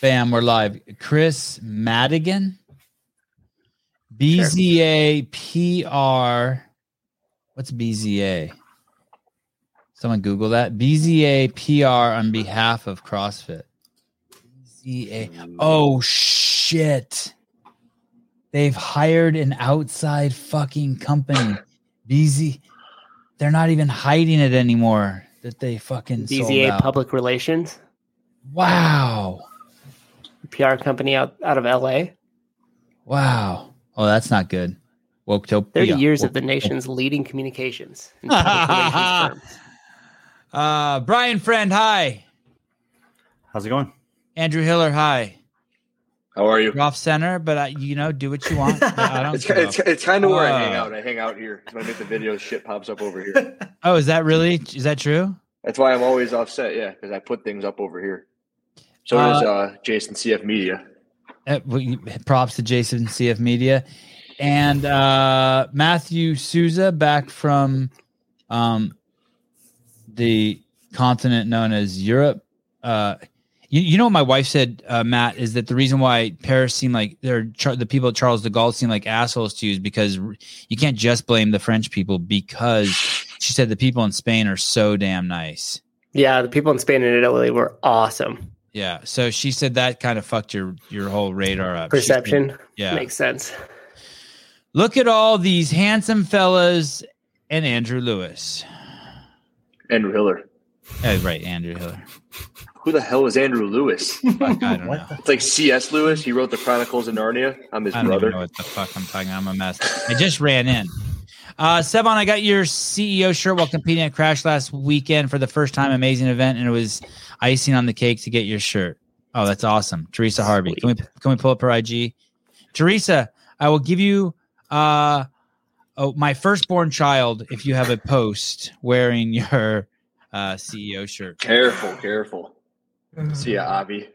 Bam, we're live. Chris Madigan, BZA PR. What's BZA? Someone Google that. BZA PR on behalf of CrossFit. BZA. Oh shit. They've hired an outside fucking company. BZ. They're not even hiding it anymore. That they fucking sold BZA. Public Relations, Wow. PR company out, out of LA. Wow. Oh, that's not good. Woketopia. 30 years of the nation's leading communications. and public relations firm. Uh, Brian Friend, hi. How's it going? Andrew Hiller, hi. How are you? You're off center, but I, you know, do what you want. But I don't It's, it's, it's kind of where I hang Uh. out. I hang out here. When I make the videos, shit pops up over here. oh, is that really? Is that true? That's why I'm always offset. Yeah, because I put things up over here. So does uh, Jason CF Media. Uh, props to Jason CF Media and uh, Matthew Souza back from um, the continent known as Europe. Uh, you, you know what my wife said, uh, Matt, is that the reason why Paris seemed like they're Char- the people at Charles de Gaulle seem like assholes to you is because r- you can't just blame the French people because she said the people in Spain are so damn nice. Yeah, the people in Spain and Italy were awesome. Yeah, so she said that kind of fucked your your whole radar up. She said- Perception yeah. makes sense. Look at all these handsome fellas and Andrew Lewis. Andrew Hiller. Oh, right, Andrew Hiller. Who the hell is Andrew Lewis? Fuck, I don't know. It's like C.S. Lewis. He wrote the Chronicles of Narnia. I'm his I don't even know brother. what the fuck I'm talking. I'm a mess. I just ran in. Uh, Sevan, I got your CEO shirt while competing at Crash last weekend for the first time. Amazing event, and it was icing on the cake to get your shirt. Oh, that's awesome, Teresa Harvey. Can we can we pull up her IG? Teresa, I will give you uh, oh, my firstborn child if you have a post wearing your uh, CEO shirt. Careful, careful. See ya, Avi.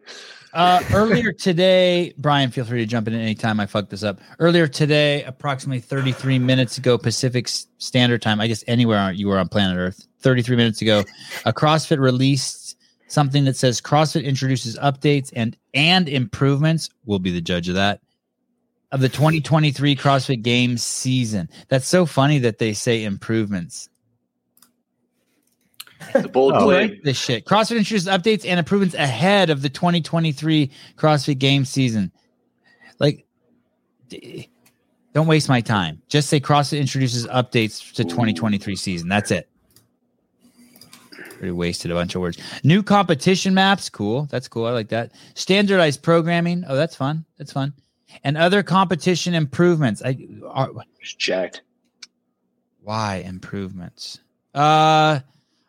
Uh, earlier today, Brian, feel free to jump in at any time I fuck this up. Earlier today, approximately 33 minutes ago, Pacific Standard Time, I guess anywhere you were on planet Earth, 33 minutes ago, a CrossFit released something that says CrossFit introduces updates and and improvements. We'll be the judge of that. Of the 2023 CrossFit Games season. That's so funny that they say improvements. The bold Oh, claim. Like this shit. CrossFit introduces updates and improvements ahead of the 2023 CrossFit Game season. Like, d- don't waste my time. Just say CrossFit introduces updates to 2023 season. That's it. Pretty wasted a bunch of words. New competition maps. Cool. That's cool. I like that. Standardized programming. Oh, that's fun. That's fun. And other competition improvements. I are, It's jacked. why improvements? Uh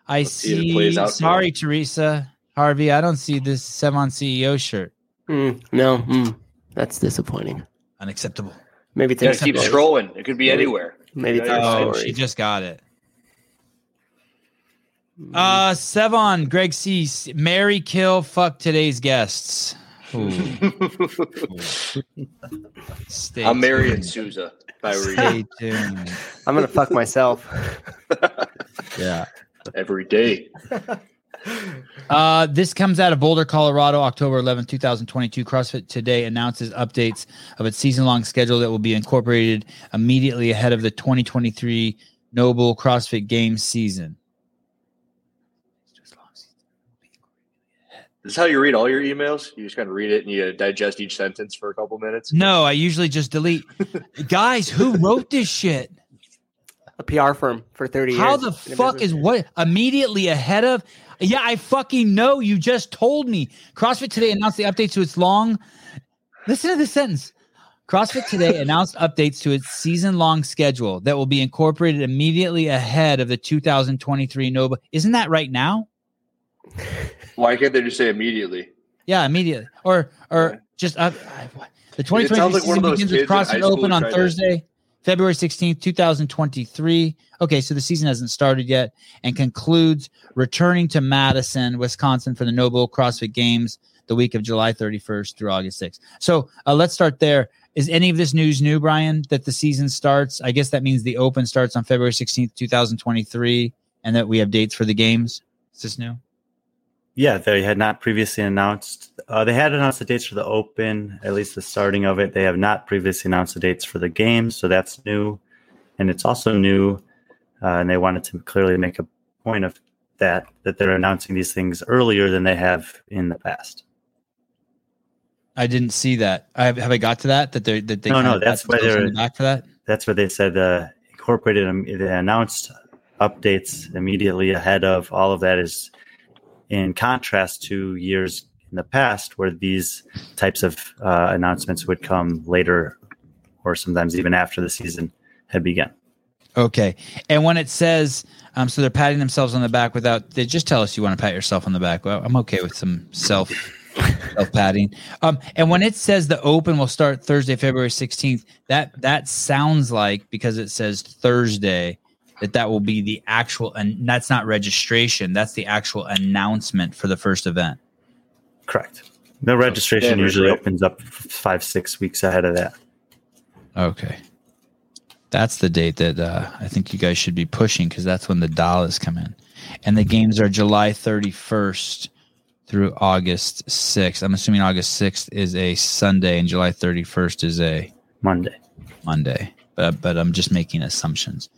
I see if it see. plays out for Sorry, Teresa Harvey. I don't see this Sevan CEO shirt. Mm, no, mm, that's disappointing. Unacceptable. Maybe You gotta keep scrolling. It could be anywhere. Maybe it's Yeah, a Oh, she just got it. Uh Sevan, Greg C, Mary kill fuck today's guests. Stay I'm marrying. Souza. If Stay tuned. I'm gonna fuck myself. Yeah. every day. Uh, this comes out of Boulder, Colorado, October 11, 2022. CrossFit Today announces updates of its season long schedule that will be incorporated immediately ahead of the 2023 NOBULL CrossFit Games season. Is how you read all your emails. You just kind of read it and you digest each sentence for a couple minutes. No, I usually just delete. Guys, who wrote this shit? A PR firm for 30 years. How the fuck is what immediately ahead of? Yeah, I fucking know. You just told me. CrossFit Today announced the updates to its long. Listen to this sentence. CrossFit Today announced updates to its season long schedule that will be incorporated immediately ahead of the 2023 Nova. Isn't that right now? Why can't they just say immediately? Yeah, immediately. Or or Yeah. just uh, the It 2023 sounds like season begins with kids in high CrossFit Open on to- Thursday, February 16th, 2023. Okay, so the season hasn't started yet and concludes returning to Madison, Wisconsin for the NOBULL CrossFit Games the week of July 31st through August 6th. So uh, let's start there. Is any of this news new, Brian, that the season starts? I guess that means the Open starts on February 16th, 2023, and that we have dates for the games. Is this new? Yeah, they had not previously announced. Uh, they had announced the dates for the Open, at least the starting of it. They have not previously announced the dates for the games, so that's new, and it's also new. Uh, and they wanted to clearly make a point of that that they're announcing these things earlier than they have in the past. I didn't see that. I have, have I got to that? That they that they No, no, of why they're- back for that. That's what they said. Uh, incorporated. They announced updates immediately ahead of all of that. Is in contrast to years in the past where these types of uh, announcements would come later, or sometimes even after the season had begun. Okay. And when it says, um, so they're patting themselves on the back without, they just tell us you want to pat yourself on the back. Well, I'm okay with some self self patting. Um, and when it says the open will start Thursday, February 16th, that that sounds like because it says Thursday that that will be the actual, and that's not registration. That's the actual announcement for the first event. Correct. no registration standard, usually right? opens up five, six weeks ahead of that. Okay. That's the date that uh, I think you guys should be pushing because that's when the dollars come in. And the games are July 31st through August 6th. I'm assuming August 6th is a Sunday and July 31st is a Monday. Monday. But, but I'm just making assumptions.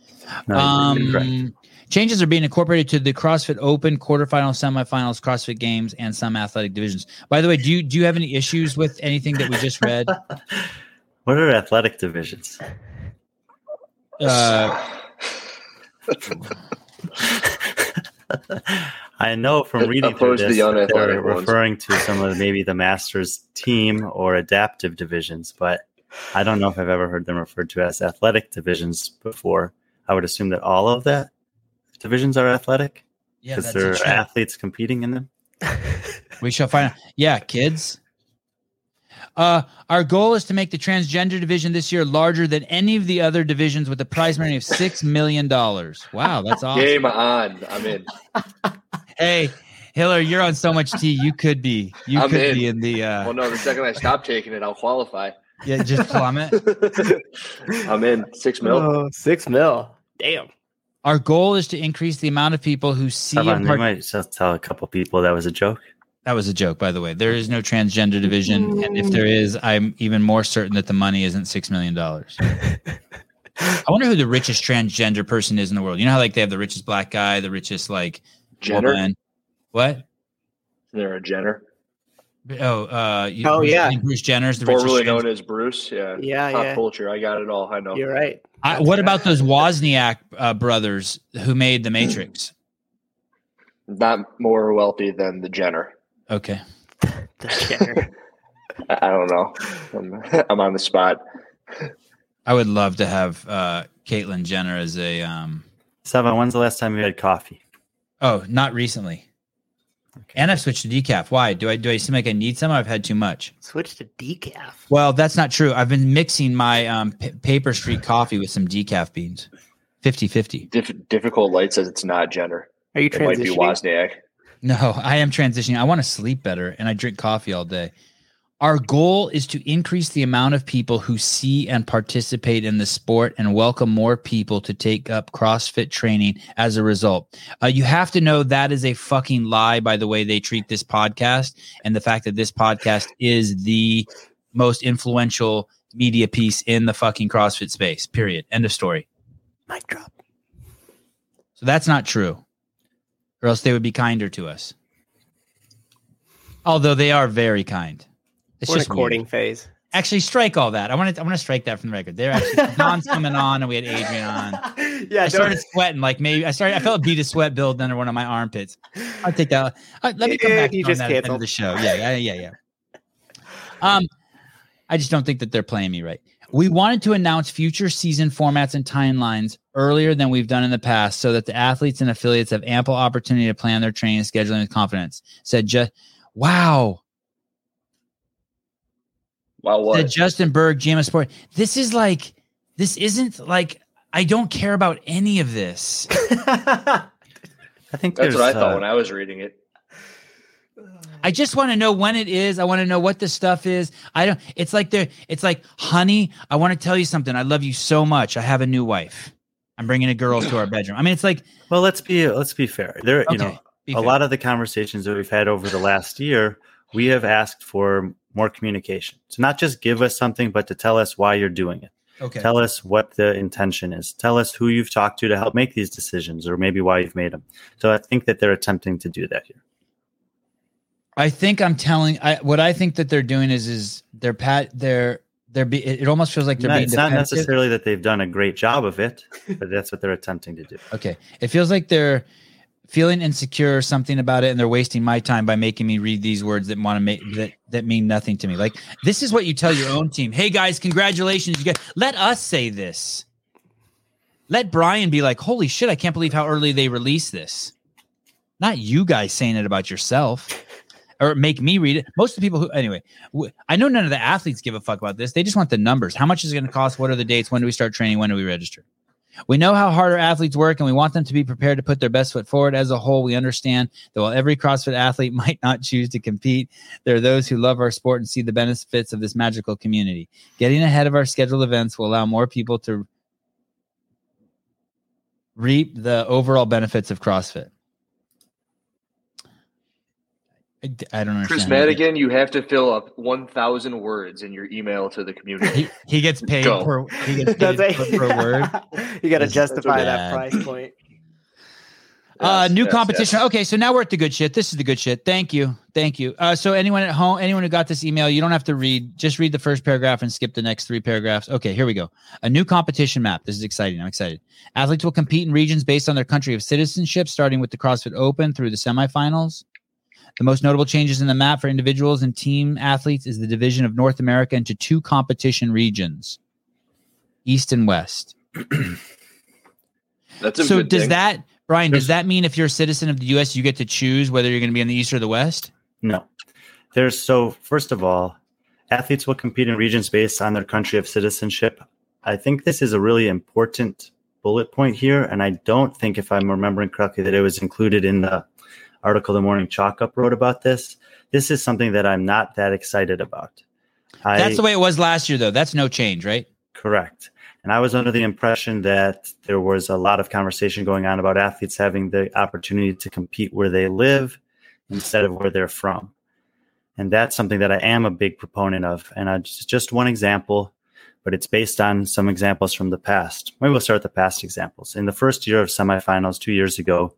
No. Um, changes are being incorporated to the CrossFit Open quarterfinals, semifinals, CrossFit Games, and some athletic divisions. By the way, do you do you have any issues with anything that we just read? What are athletic divisions? Uh, I know from reading through this the that they're unathletic ones. referring to some of maybe the Masters team or adaptive divisions, but I don't know if I've ever heard them referred to as athletic divisions before. I would assume that all of that divisions are athletic yeah, because that's a there are check. athletes competing in them. We shall find out. Yeah, kids. Uh, our goal is to make the transgender division this year larger than any of the other divisions with a prize money of six million dollars. Wow, that's awesome. Game on. I'm in. Hey, Hiller, you're on so much tea. You could be. You I'm could in. be in the. Uh, Well, no, the second I stop taking it, I'll qualify. yeah, just plummet. I'm in. Six mil. Oh, six mil. Damn. Our goal is to increase the amount of people who see. Come on, and they part- might just tell a couple people that was a joke. that was a joke, by the way. There is no transgender division, and if there is, I'm even more certain that the money isn't six million dollars. I wonder who the richest transgender person is in the world. You know how like they have the richest black guy, the richest like Jenner. woman. What? They're a Jenner. Oh, uh, you, Oh, Bruce- yeah. I think Bruce Jenner's the richest. Formerly trans- known as Bruce. Yeah. Yeah, Pop yeah. culture. I got it all. I know. You're right. I, what about those Wozniak uh, brothers who made The Matrix? Not more wealthy than the Jenner. Okay, The Jenner. I, I don't know. I'm, I'm on the spot. I would love to have uh, Caitlyn Jenner as a. Um, Sevan, when's the last time you had coffee? oh, not recently. And I've switched to decaf. Why? Do I do I seem like I need some? Or I've had too much. Switch to decaf. Well, that's not true. I've been mixing my um, P- Paper Street coffee with some decaf beans, 50-50. Diff- difficult light says it's not Jenner. Are you It might be? Wozniak. No, I am transitioning. I want to sleep better and I drink coffee all day. Our goal is to increase the amount of people who see and participate in the sport and welcome more people to take up CrossFit training as a result. Uh, you have to know that is a fucking lie by the way they treat this podcast and the fact that this podcast is the most influential media piece in the fucking CrossFit space, period. End of story. Mic drop. So that's not true, or else they would be kinder to us. Although they are very kind. It's We're just weird. phase. Actually, strike all that. I want to. I want to strike that from the record. They're actually Don's coming on, and we had Adrian on. yeah, I started sweating, like maybe I started. I felt a bead of sweat build under one of my armpits. I'll take that. Uh, let me come back you on just that at the end of canceled. the show. Yeah, yeah, yeah, yeah. Um, I just don't think that they're playing me right. We wanted to announce future season formats and timelines earlier than we've done in the past, so that the athletes and affiliates have ample opportunity to plan their training and scheduling with confidence. Said just, wow. Wow, Said what? Justin Bergh, GM Sport. This is like, this isn't like. I don't care about any of this. I think That's what I thought uh, when I was reading it. I just want to know when it is. I want to know what the stuff is. I don't. It's like they're. It's like, honey, I want to tell you something. I love you so much. I have a new wife. I'm bringing a girl to our bedroom. I mean, it's like, Well, let's be let's be fair. There, you know, a fair. lot of the conversations that we've had over the last year, we have asked for more communication. So not just give us something, but to tell us why you're doing it. Okay. Tell us what the intention is. Tell us who you've talked to to help make these decisions, or maybe why you've made them. So I think that they're attempting to do that here. I think I'm telling. I what I think that they're doing is is they're pat they're they're be, it almost feels like they're Not- being it's not defensive. necessarily that they've done a great job of it, but that's what they're attempting to do. Okay. It feels like they're feeling insecure or something about it and they're wasting my time by making me read these words that want to make that that mean nothing to me. Like this is what you tell your own team. Hey guys, congratulations. You get let us say this. Let Brian be like, "Holy shit, I can't believe how early they released this." Not you guys saying it about yourself. Or make me read it. Most of the people who, anyway, I know none of the athletes give a fuck about this. They just want the numbers. How much is it going to cost? What are the dates? When do we start training? When do we register? We know how hard our athletes work and we want them to be prepared to put their best foot forward. As a whole, we understand that while every CrossFit athlete might not choose to compete, there are those who love our sport and see the benefits of this magical community. Getting ahead of our scheduled events will allow more people to reap the overall benefits of CrossFit. I, d- I don't know. Chris. Madigan, you have to fill up 1,000 words in your email to the community. He, he gets paid Go. per he gets paid That's per, per word. you got to justify that price point. Uh, Yes, new yes, competition. yes. Okay, so now we're at the good shit. This is the good shit. Thank you, thank you. Uh, so anyone at home, anyone who got this email, you don't have to read. Just read the first paragraph and skip the next three paragraphs. Okay, here we go. A new competition map. This is exciting. I'm excited. Athletes will compete in regions based on their country of citizenship, starting with the CrossFit Open through the semifinals. The most notable changes in the map for individuals and team athletes is the division of North America into two competition regions, East and West. That's a so good does thing. that brian does that mean if you're a citizen of the us you get to choose whether you're going to be in the east or the west No. There's so first of all, athletes will compete in regions based on their country of citizenship. I think this is a really important bullet point here, and I don't think, if I'm remembering correctly, that it was included in the article the morning chalk up wrote about this. This is something that I'm not that excited about. I, that's the way it was last year though that's no change right Correct. And I was under the impression that there was a lot of conversation going on about athletes having the opportunity to compete where they live instead of where they're from. And that's something that I am a big proponent of. And I just, just one example, but it's based on some examples from the past. Maybe we'll start with the past examples. In the first year of semifinals two years ago,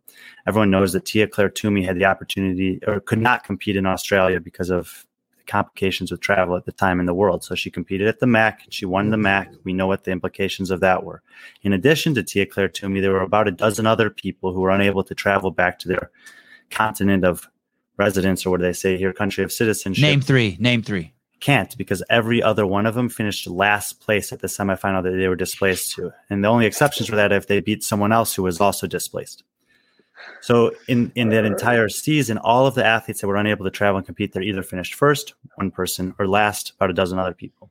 everyone knows that Tia Clair Toomey had the opportunity or could not compete in Australia because of complications with travel at the time in the world. So she competed at the MAC. She won the mm-hmm. MAC. We know what the implications of that were. In addition to Tia Clair Toomey, there were about a dozen other people who were unable to travel back to their continent of residence, or what do they say here, country of citizenship. name three name three Can't because every other one of them finished last place at the semifinal that they were displaced to. And the only exceptions were that if they beat someone else who was also displaced. So in, in that entire season, all of the athletes that were unable to travel and compete, they're either finished first, one person, or last, about a dozen other people.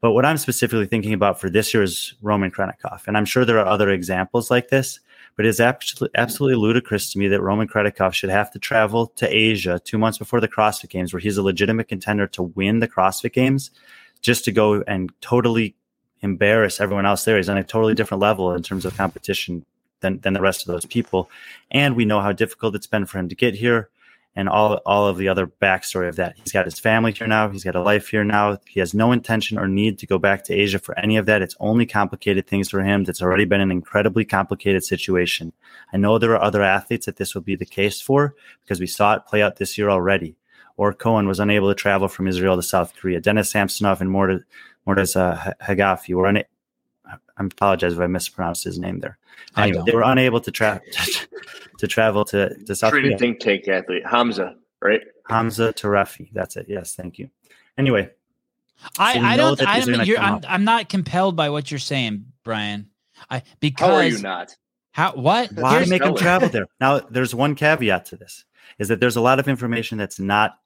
But what I'm specifically thinking about for this year is Roman Khrennikov. And I'm sure there are other examples like this, but it's absolutely, absolutely ludicrous to me that Roman Khrennikov should have to travel to Asia two months before the CrossFit Games, where he's a legitimate contender to win the CrossFit Games, just to go and totally embarrass everyone else there. He's on a totally different level in terms of competition than, than the rest of those people. And we know how difficult it's been for him to get here and all, all of the other backstory of that. He's got his family here now. He's got a life here now. He has no intention or need to go back to Asia for any of that. It's only complicated things for him. That's already been an incredibly complicated situation. I know there are other athletes that this will be the case for because we saw it play out this year already. Or Cohen was unable to travel from Israel to South Korea. Dennis Samsonov and Mortez, Mortez uh, Hagafi were unable. I apologize if I mispronounced his name there. Anyway, they were unable to, tra- to travel to, to South Treated Korea. think tank athlete Hamza, right? Hamza Tarafi. That's it. Yes, thank you. Anyway, i So we i know don't that i these are don't gonna you're, come I'm. I'm not compelled by what you're saying brian i because How are you not? how what why Here's- make them travel there? Now, there's one caveat to this: is that there's a lot of information that's not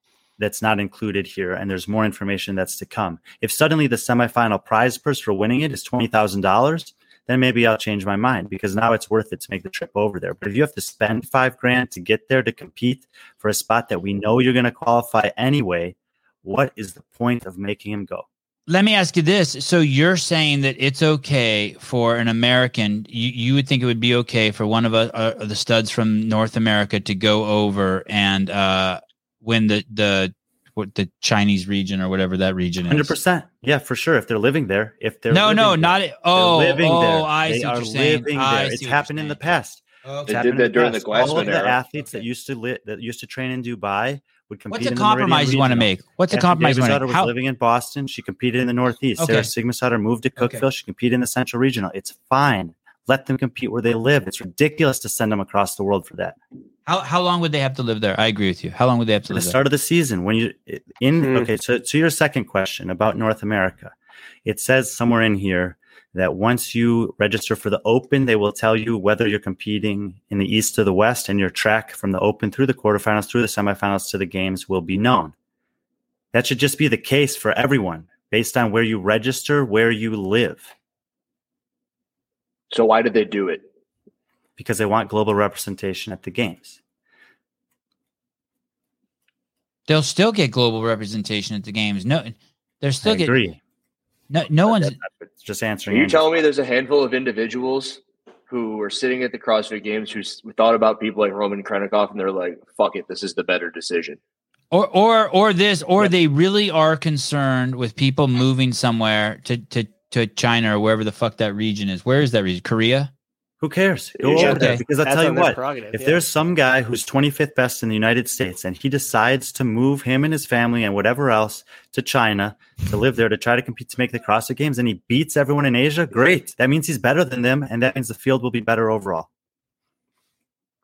that's not included here, and there's more information that's to come. If suddenly the semifinal prize purse for winning it is twenty thousand dollars, then maybe I'll change my mind because now it's worth it to make the trip over there. But if you have to spend five grand to get there to compete for a spot that we know you're going to qualify anyway, what is the point of making him go? let me ask you this. So you're saying that it's okay for an American, you, you would think it would be okay for one of us, uh, the studs from North America to go over and uh, win the, the, what the Chinese region or whatever that region is. Hundred percent. Yeah, for sure. If they're living there, if they're no, no, there, not they're oh, living oh, there. I they see are what you're living I there. see It's happened in the saying. past. Oh, okay. They did in that during the past. All of the era. athletes that used to li- that used to train in Dubai would compete. What's a in the Meridian compromise you want to make? What's a Ashley compromise you Davis want to Sutter make? was How, living in Boston. She competed in the Northeast. Okay. Sarah Sigma Sutter moved to Okay. Cookeville. She competed in the Central Regional. It's fine. Let them compete where they live. It's ridiculous to send them across the world for that. how, how long would they have to live there? I agree with you. How long would they have to At the live there? start of the season, when you in Hmm. okay, so to your second question about North America, it says somewhere in here that once you register for the Open, they will tell you whether you're competing in the East or the West, and your track from the Open through the quarterfinals, through the semifinals to the games will be known. That should just be the case for everyone based on where you register, where you live, So why did they do it? because they want global representation at the games. They'll still get global representation at the games. No, they're still I get agree. no. No one's It's just Are answering. you Andy's telling me there's a handful of individuals who are sitting at the CrossFit Games who thought about people like Roman Khrennikov and they're like, "Fuck it, this is the better decision." or or or this or Yeah. they really are concerned with people moving somewhere to to to China or wherever the fuck that region is. Where is that region? Korea. Who cares? Go Yeah, over there okay. because I'll tell you what. If yeah. there's some guy who's 25th best in the United States and he decides to move him and his family and whatever else to China to live there to try to compete to make the CrossFit Games and he beats everyone in Asia, great. That means he's better than them and that means the field will be better overall.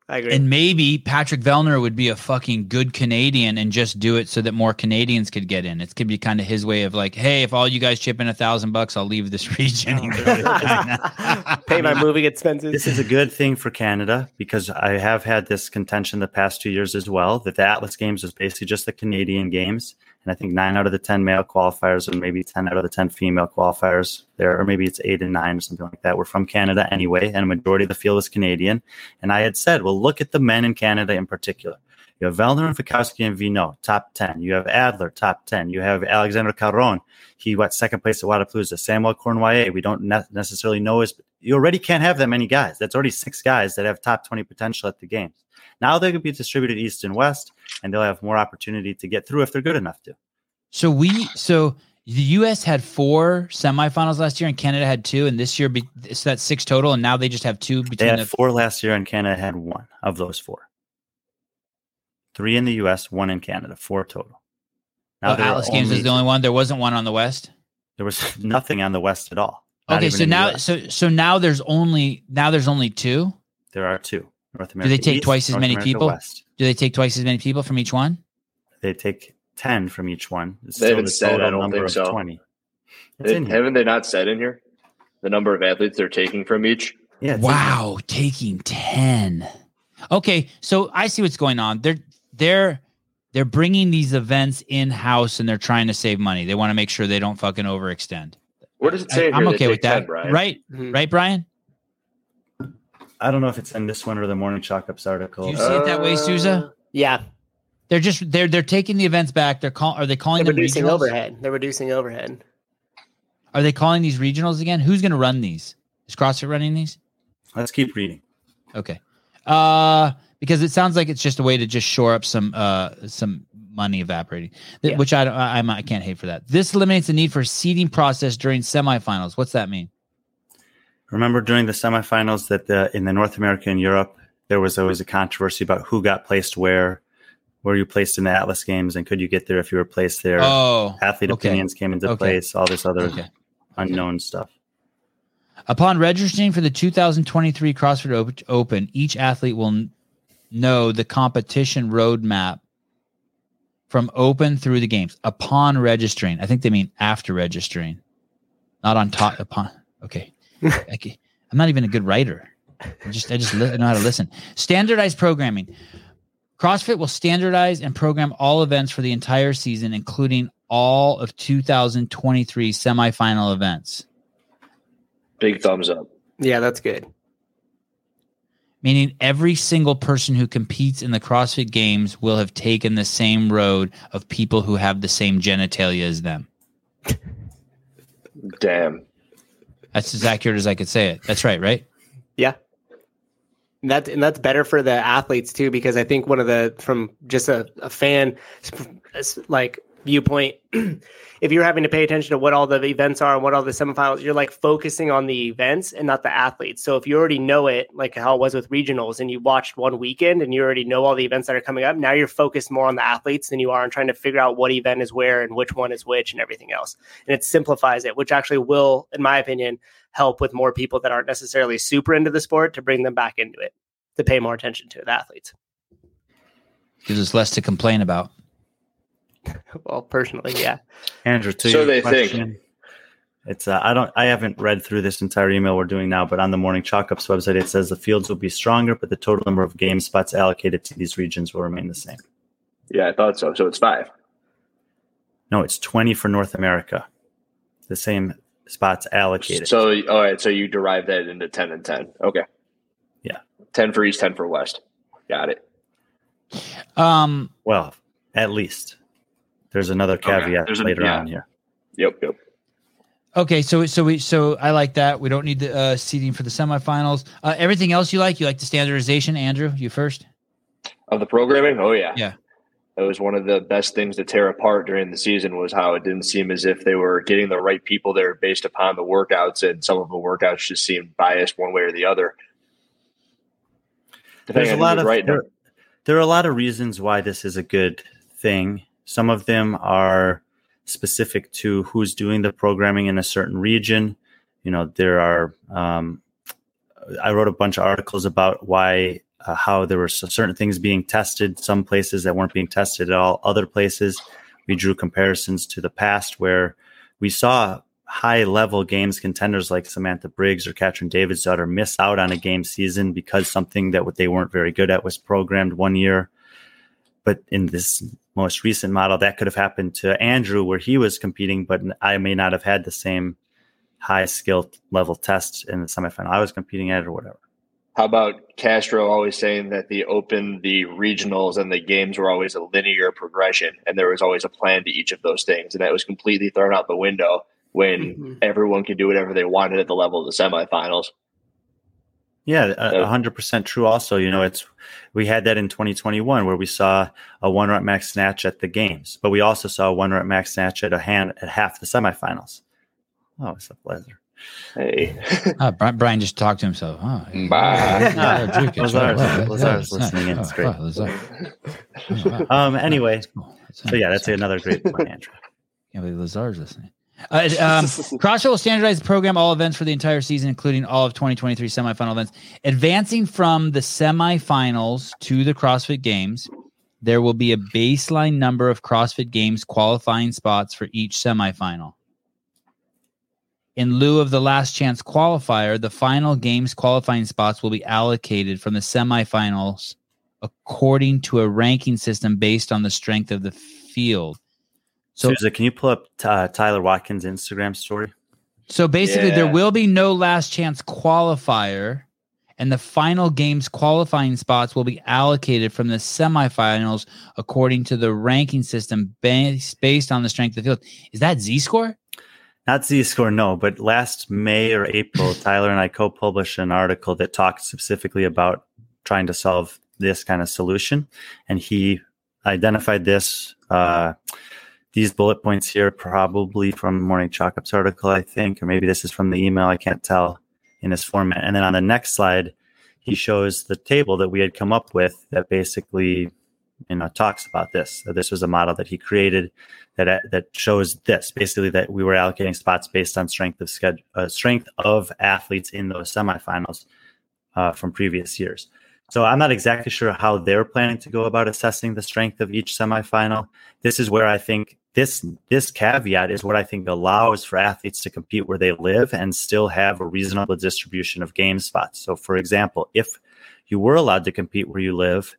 I agree. And maybe Patrick Vellner would be a fucking good Canadian and just do it so that more Canadians could get in. It could be kind of his way of like, hey, if all you guys chip in a thousand bucks, I'll leave this region. and go to China. Pay my moving expenses. This is a good thing for Canada because I have had this contention the past two years as well that the Atlas Games is basically just the Canadian Games. And I think nine out of the 10 male qualifiers and maybe 10 out of the 10 female qualifiers there, or maybe it's eight and nine or something like that, were from Canada anyway. And a majority of the field is Canadian. And I had said, well, look at the men in Canada in particular. You have Vellner and Fikowski and Vino, top 10. You have Adler, top 10. You have Alexander Caron. He went second place at Wodapalooza. Samuel Cornwallet, we don't ne- necessarily know his. You already can't have that many guys. That's already six guys that have top 20 potential at the games. Now they could be distributed east and west, and they'll have more opportunity to get through if they're good enough to. so we so the U.S. had four semifinals last year, and Canada had two, and this year be, so that's six total, and now they just have two Between They had the. four last year, and Canada had one of those four. Three in the U.S., one in Canada, four total. Oh, there are Atlas Games is the only one. There wasn't one on the West. There was nothing on the West at all. Okay, so now so so now there's only now there's only two. there are two. North America. Do they take East, twice as North many America people? West. Do they take twice as many people from each one? They take ten from each one. It's They haven't the said, I don't think so. Twenty. They- haven't they not said in here the number of athletes they're taking from each? Yeah, it's in here. Wow, taking 10. Okay, so I see what's going on. They're they're they're bringing these events in house and they're trying to save money. They want to make sure they don't fucking overextend. What does it say? in I, am okay with take 10, that. Brian? Right? Mhm. Right, Brian? I don't know if it's in this one or the Morning Chalk Ups article. Do you see it that way, Souza? Yeah, They're just they're they're taking the events back. They're call are they calling they're them reducing regionals? overhead. They're reducing overhead. Are they calling these regionals again? Who's going to run these? Is CrossFit running these? Let's keep reading. Okay. Uh because it sounds like it's just a way to just shore up some uh some money evaporating, Th- Yeah. which I don't I, I'm- I can't hate for that. This eliminates the need for seeding process during semifinals. What's that mean? Remember during the semifinals that the in the North America and Europe there was always a controversy about who got placed where, where you placed in the Atlas Games, and could you get there if you were placed there? Oh, Athlete okay. opinions came into Okay. place. All this other okay. unknown stuff. Upon registering for the 2023 CrossFit Op- Open, each athlete will know the competition roadmap from open through the games. Upon registering, I think they mean after registering, not on top. Upon okay, okay. I'm not even a good writer. I just I just li- know how to listen. Standardized programming. CrossFit will standardize and program all events for the entire season, including all of 2023 semifinal events. Big thumbs up. Yeah, that's good. meaning every single person who competes in the CrossFit Games will have taken the same road of people who have the same genitalia as them. Damn. That's as accurate as I could say it. That's right, right? Yeah. And that and that's better for the athletes too, because I think one of the from just a, a fan like viewpoint, if you're having to pay attention to what all the events are and what all the semifinals, you're like focusing on the events and not the athletes. So if you already know it, like how it was with regionals, and you watched one weekend and you already know all the events that are coming up, now you're focused more on the athletes than you are on trying to figure out what event is where and which one is which and everything else. And it simplifies it, which actually will, in my opinion, help with more people that aren't necessarily super into the sport to bring them back into it, to pay more attention to the athletes. Gives us less to complain about. well, personally, yeah. Andrew, to So your they question, think. It's uh, I don't I haven't read through this entire email we're doing now, but on the Morning Chalk Ups website it says the fields will be stronger, but the total number of game spots allocated to these regions will remain the same. Yeah, I thought so. So it's five. No, it's twenty for North America. The same spots allocated. So all right, so you derive that into ten and ten. Okay. Yeah. Ten for East, ten for West. Got it. Um, well, at least there's another Okay, caveat there's a- later yeah. on here. Yep, yep. okay, so so we so I like that. We don't need the uh, seating for the semifinals. Uh, everything else you like? You like the standardization, Andrew? You first? Of the programming, oh yeah. Yeah. That was one of the best things to tear apart during the season was how it didn't seem as if they were getting the right people there based upon the workouts, and some of the workouts just seemed biased one way or the other. There's a lot of right there, there are a lot of reasons why this is a good thing. Some of them are specific to who's doing the programming in a certain region. You know, there are. Um, I wrote a bunch of articles about why uh, how there were certain things being tested, some places that weren't being tested at all, other places. We drew comparisons to the past where we saw high level games contenders like Samantha Briggs or Katrin Davidsdottir miss out on a game season because something that what they weren't very good at was programmed one year. But in this most recent model, that could have happened to Andrew where he was competing, but I may not have had the same high skill level test in the semifinal I was competing at or whatever. How about Castro always saying that the open, the regionals, and the games were always a linear progression, and there was always a plan to each of those things, and that was completely thrown out the window when Mhm. everyone could do whatever they wanted at the level of the semifinals. Yeah, a hundred percent true. Also, you know, it's we had that in 2021 where we saw a one rep max snatch at the games, but we also saw a one rep max snatch at a hand at half the semifinals. Oh, it's a pleasure. Hey, Uh, Brian, Brian just talked to himself. Oh, Bye. Yeah, Lazar's- Lazar's listening in. It's great. wow, Lazar. Oh, wow. Um. Anyway, That's cool. That's so yeah, that's another great point, Andrew. Can't believe Lazar's listening. Uh, um, CrossFit will standardize the program all events for the entire season, including all of 2023 semifinal events. Advancing from the semifinals to the CrossFit Games, there will be a baseline number of CrossFit Games qualifying spots for each semifinal. In lieu of the last chance qualifier, the final games qualifying spots will be allocated from the semifinals according to a ranking system based on the strength of the field. So- So, Souza, can you pull up uh, Tyler Watkins' Instagram story? So basically, there will be no last chance qualifier, and the final games qualifying spots will be allocated from the semifinals according to the ranking system based based on the strength of the field. Is that Z score? Not Z score, no, but last May or April, Tyler and I co published an article that talked specifically about trying to solve this kind of solution. And he identified this, uh, these bullet points here, probably from Morning Chalk Ups article, I think, or maybe this is from the email. I can't tell in this format. And then on the next slide, he shows the table that we had come up with that basically you know talks about this that this was a model that he created that that shows this basically that we were allocating spots based on strength of schedule, uh, strength of athletes in those semifinals uh, from previous years. So I'm not exactly sure how they're planning to go about assessing the strength of each semifinal. This is where I think this this caveat is what I think allows for athletes to compete where they live and still have a reasonable distribution of game spots. So, for example, if you were allowed to compete where you live,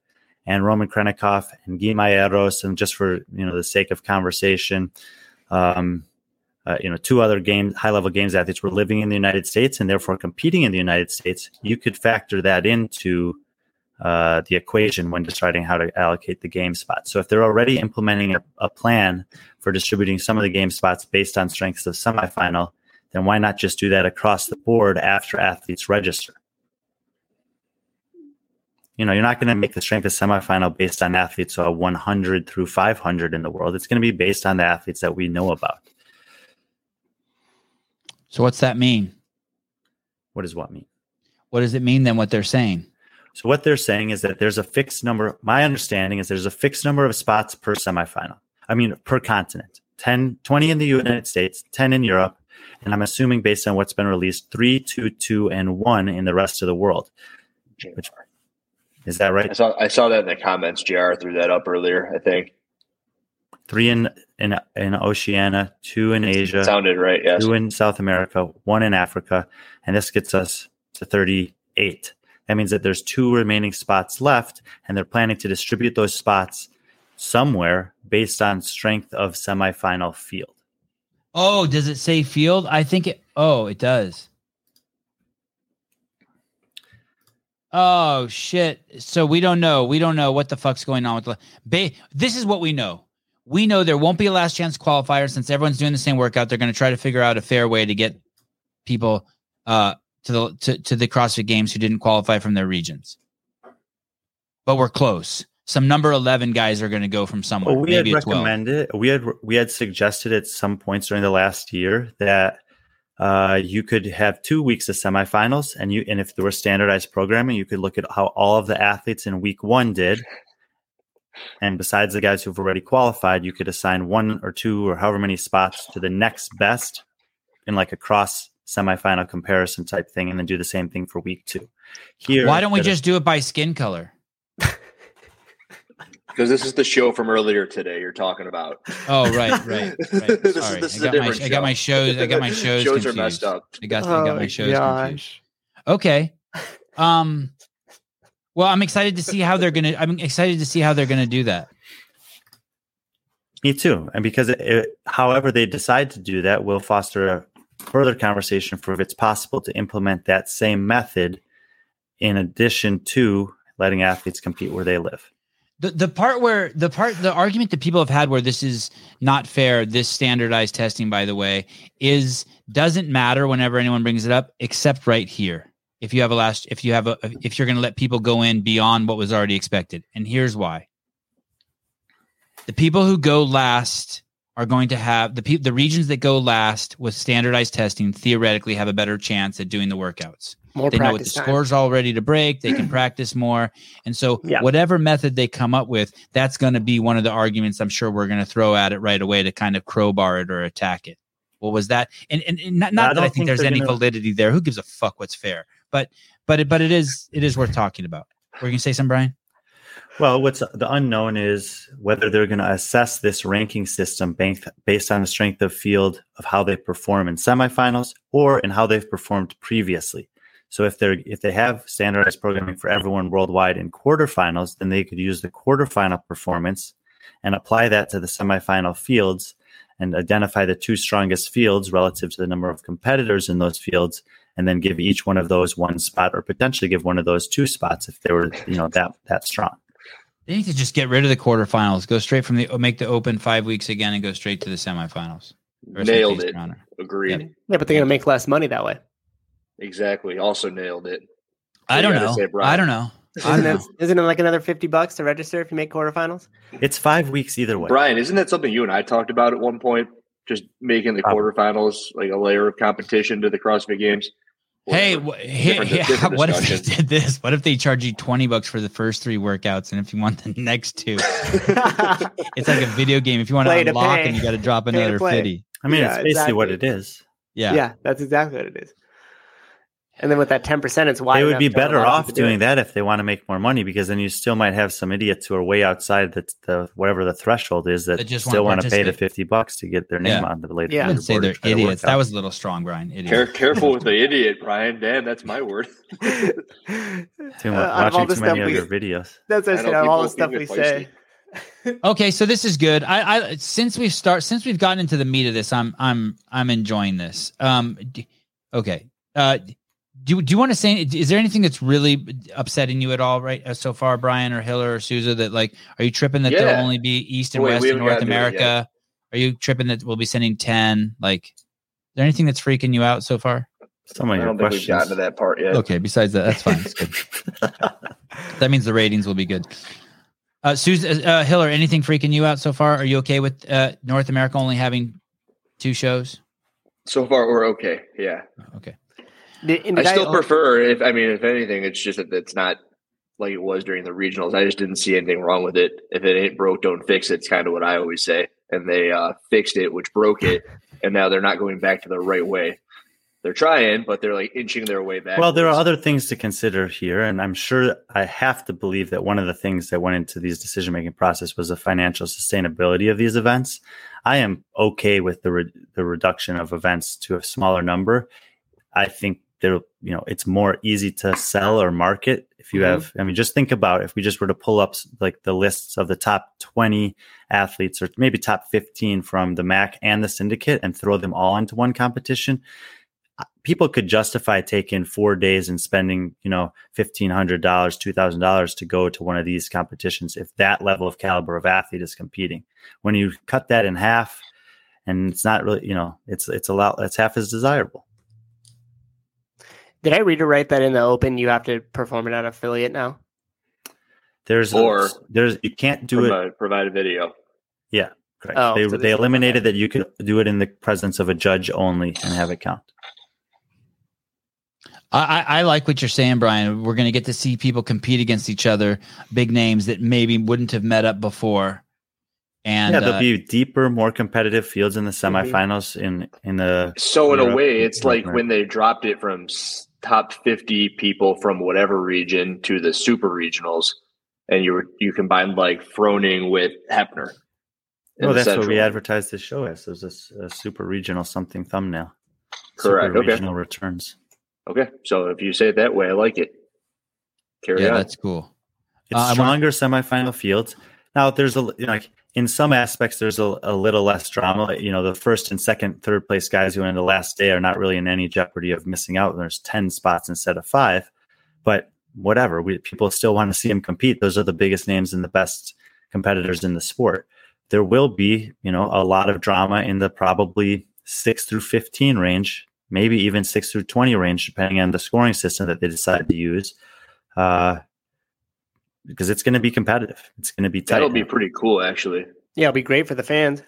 and Roman Khrennikov and Gui Malheiros, and just for you know the sake of conversation, um, uh, you know, two other game high level games athletes were living in the United States and therefore competing in the United States. You could factor that into uh, the equation when deciding how to allocate the game spots. So if they're already implementing a, a plan for distributing some of the game spots based on strengths of semifinal, then why not just do that across the board after athletes register? You know, you're not going to make the strength of semifinal based on athletes who are 100 through 500 in the world. It's going to be based on the athletes that we know about. So what's that mean? What does what mean? What does it mean then? What they're saying? So what they're saying is that there's a fixed number. My understanding is there's a fixed number of spots per semifinal. I mean, per continent. 10, 20 in the United States, 10 in Europe, and I'm assuming based on what's been released, three, two, two, and one in the rest of the world. Which, is that right? I saw I saw that in the comments. Jr. threw that up earlier. I think Three in in in Oceania, two in Asia, sounded right. Yes. two in South America, one in Africa, and this gets us to 38. That means that there's two remaining spots left, and they're planning to distribute those spots somewhere based on strength of semifinal field. Oh, does it say field? I think it. Oh, it does. Oh shit! So we don't know. We don't know what the fuck's going on with the. Ba- this is what we know. We know there won't be a last chance qualifier since everyone's doing the same workout. They're going to try to figure out a fair way to get people uh, to the to, to the CrossFit Games who didn't qualify from their regions. But we're close. Some number eleven guys are going to go from somewhere. Well, we had maybe 12. recommended, we had we had suggested at some points during the last year that uh, you could have two weeks of semifinals, and you and if there were standardized programming, you could look at how all of the athletes in week one did, and besides the guys who've already qualified, you could assign one or two or however many spots to the next best in like a cross semifinal comparison type thing, and then do the same thing for week two. Here, Why don't we just do it by skin color? Because this is the show from earlier today you're talking about. Oh, right, right, right. this is this is I a got my- different I got my shows- I got my shows shows are messed up. I got, I got my Oh, shows gosh. confused. Okay. Um. Well, I'm excited to see how they're gonna. I'm excited to see how they're gonna do that. Me too. And because it, it, however they decide to do that will foster a further conversation for if it's possible to implement that same method in addition to letting athletes compete where they live. The the part where the part the argument that people have had where this is not fair, this standardized testing, by the way, is doesn't matter whenever anyone brings it up, except right here. If you have a last, if you have a, if you're going to let people go in beyond what was already expected, and here's why: the people who go last are going to have the pe- the regions that go last with standardized testing theoretically have a better chance at doing the workouts. More they know what the time. scores all ready to break they can practice more. And so Yeah. whatever method they come up with that's going to be one of the arguments i'm sure we're going to throw at it right away to kind of crowbar it or attack it. What was that? And, and, and not, I not that i think think there's any gonna- validity there. Who gives a fuck what's fair? But but it, but it is it is worth talking about. Were you going to say something brian Well, what's the unknown is whether they're going to assess this ranking system based, on the strength of field of how they perform in semifinals or in how they've performed previously. So if they're if they have standardized programming for everyone worldwide in quarterfinals, then they could use the quarterfinal performance and apply that to the semifinal fields and identify the two strongest fields relative to the number of competitors in those fields and then give each one of those one spot or potentially give one of those two spots if they were you know that that strong they need to just get rid of the quarterfinals go straight from the make the open five weeks again and go straight to the semifinals Rest in Nailed it. Honor. Agreed. Yep. Yeah, but they're gonna make less money that way. Exactly. Also nailed it. i You don't know say, i don't know I Isn't don't it, know. isn't it like another fifty bucks to register if you make quarterfinals? It's five weeks either way. Brian, isn't that something you and I talked about at one point? Just making the quarterfinals like a layer of competition to the CrossFit Games. Hey, wh- hey, Different- hey, different what if they did this? What if they charge you 20 bucks for the first three workouts? And if you want the next two, it's like a video game. If you want Play to to unlock pay. and you got to drop Pay to another play. 50. I mean, Yeah, it's basically what it is. Yeah. yeah. that's exactly what it is. And then with that ten percent, it's wide. they would be better off do doing it. that if they want to make more money because then you still might have some idiots who are way outside the, the whatever the threshold is that, That just still wanna pay the 50 bucks to get their name Yeah. on the later Yeah. I wouldn't say they're and try to work idiots. That was a little strong, Brian. Idiot. Care, careful with the idiot, Brian. Damn, that's my word. too much, Uh, out of watching too many stuff of we- your videos. That's what I I said. know Out of all the stuff we say. Okay, so this is good. I, I since we've start since we've gotten into the meat of this, I'm I'm I'm enjoying this. Um, okay. Uh, do do you want to say? Is there anything that's really upsetting you at all, right, uh, so far, Brian or Hiller or Souza? That like, are you tripping that Yeah. there'll only be East and Wait, West we and North gotten to it yet. America? Are you tripping that we'll be sending ten? Like, is there anything that's freaking you out so far? Some of I don't think we've gotten to that part yet. Okay, besides that, that's fine. That's good. that means the ratings will be good. Uh, Susan uh, Hiller, anything freaking you out so far? Are you okay with uh, North America only having two shows? So far, we're okay. Yeah, Okay. Did, and I still oh, prefer. If I mean, if anything, it's just that it's not like it was during the regionals. I just didn't see anything wrong with it. If it ain't broke, don't fix it. It's kind of what I always say. And they uh, fixed it, which broke it, and now they're not going back to the right way. They're trying, but they're like inching their way back. Well, there are other things to consider here, and I'm sure I have to believe that one of the things that went into these decision making process was the financial sustainability of these events. I am okay with the re- the reduction of events to a smaller number. I think there, you know, it's more easy to sell or market if you Mhm. have. I mean, just think about if we just were to pull up like the lists of the top 20 athletes or maybe top 15 from the MAC and the syndicate and throw them all into one competition people could justify taking four days and spending, you know, fifteen hundred dollars, two thousand dollars to go to one of these competitions if that level of caliber of athlete is competing. When you cut that in half, and it's not really, you know, it's it's a lot, it's half as desirable. Did I read it right that in the open you have to perform it at affiliate now? There's Or- a, there's you can't do it. provide, provide a video. Yeah, correct. Oh, they so they eliminated that you could do it in the presence of a judge only and have it count. I, I I like what you're saying, Brian. We're going to get to see people compete against each other, big names that maybe wouldn't have met up before. And yeah, there'll uh, be deeper, more competitive fields in the Mhm. semifinals in in the So in a way, it's like when they dropped it from s- top fifty people from whatever region to the super regionals, and you were you combined like Froning with Hepner. in Oh, the that's what we Central. advertised this show as. There's a super regional something thumbnail. Correct, Super okay. regional returns. Okay, so if you say it that way, I like it. Carry yeah, on. that's cool. It's Uh, I want- stronger semifinal fields. Now, there's a you know, like in some aspects, there's a, a little less drama. You know, the first and second, third place guys who in the last day are not really in any jeopardy of missing out. There's ten spots instead of five, but whatever. We people still want to see them compete. Those are the biggest names and the best competitors in the sport. There will be, you know, a lot of drama in the probably six through fifteen range, maybe even six through twenty range, depending on the scoring system that they decide to use. Uh, because it's going to be competitive. It's going to be tight. That'll be pretty cool, actually. Yeah, it'll be great for the fans.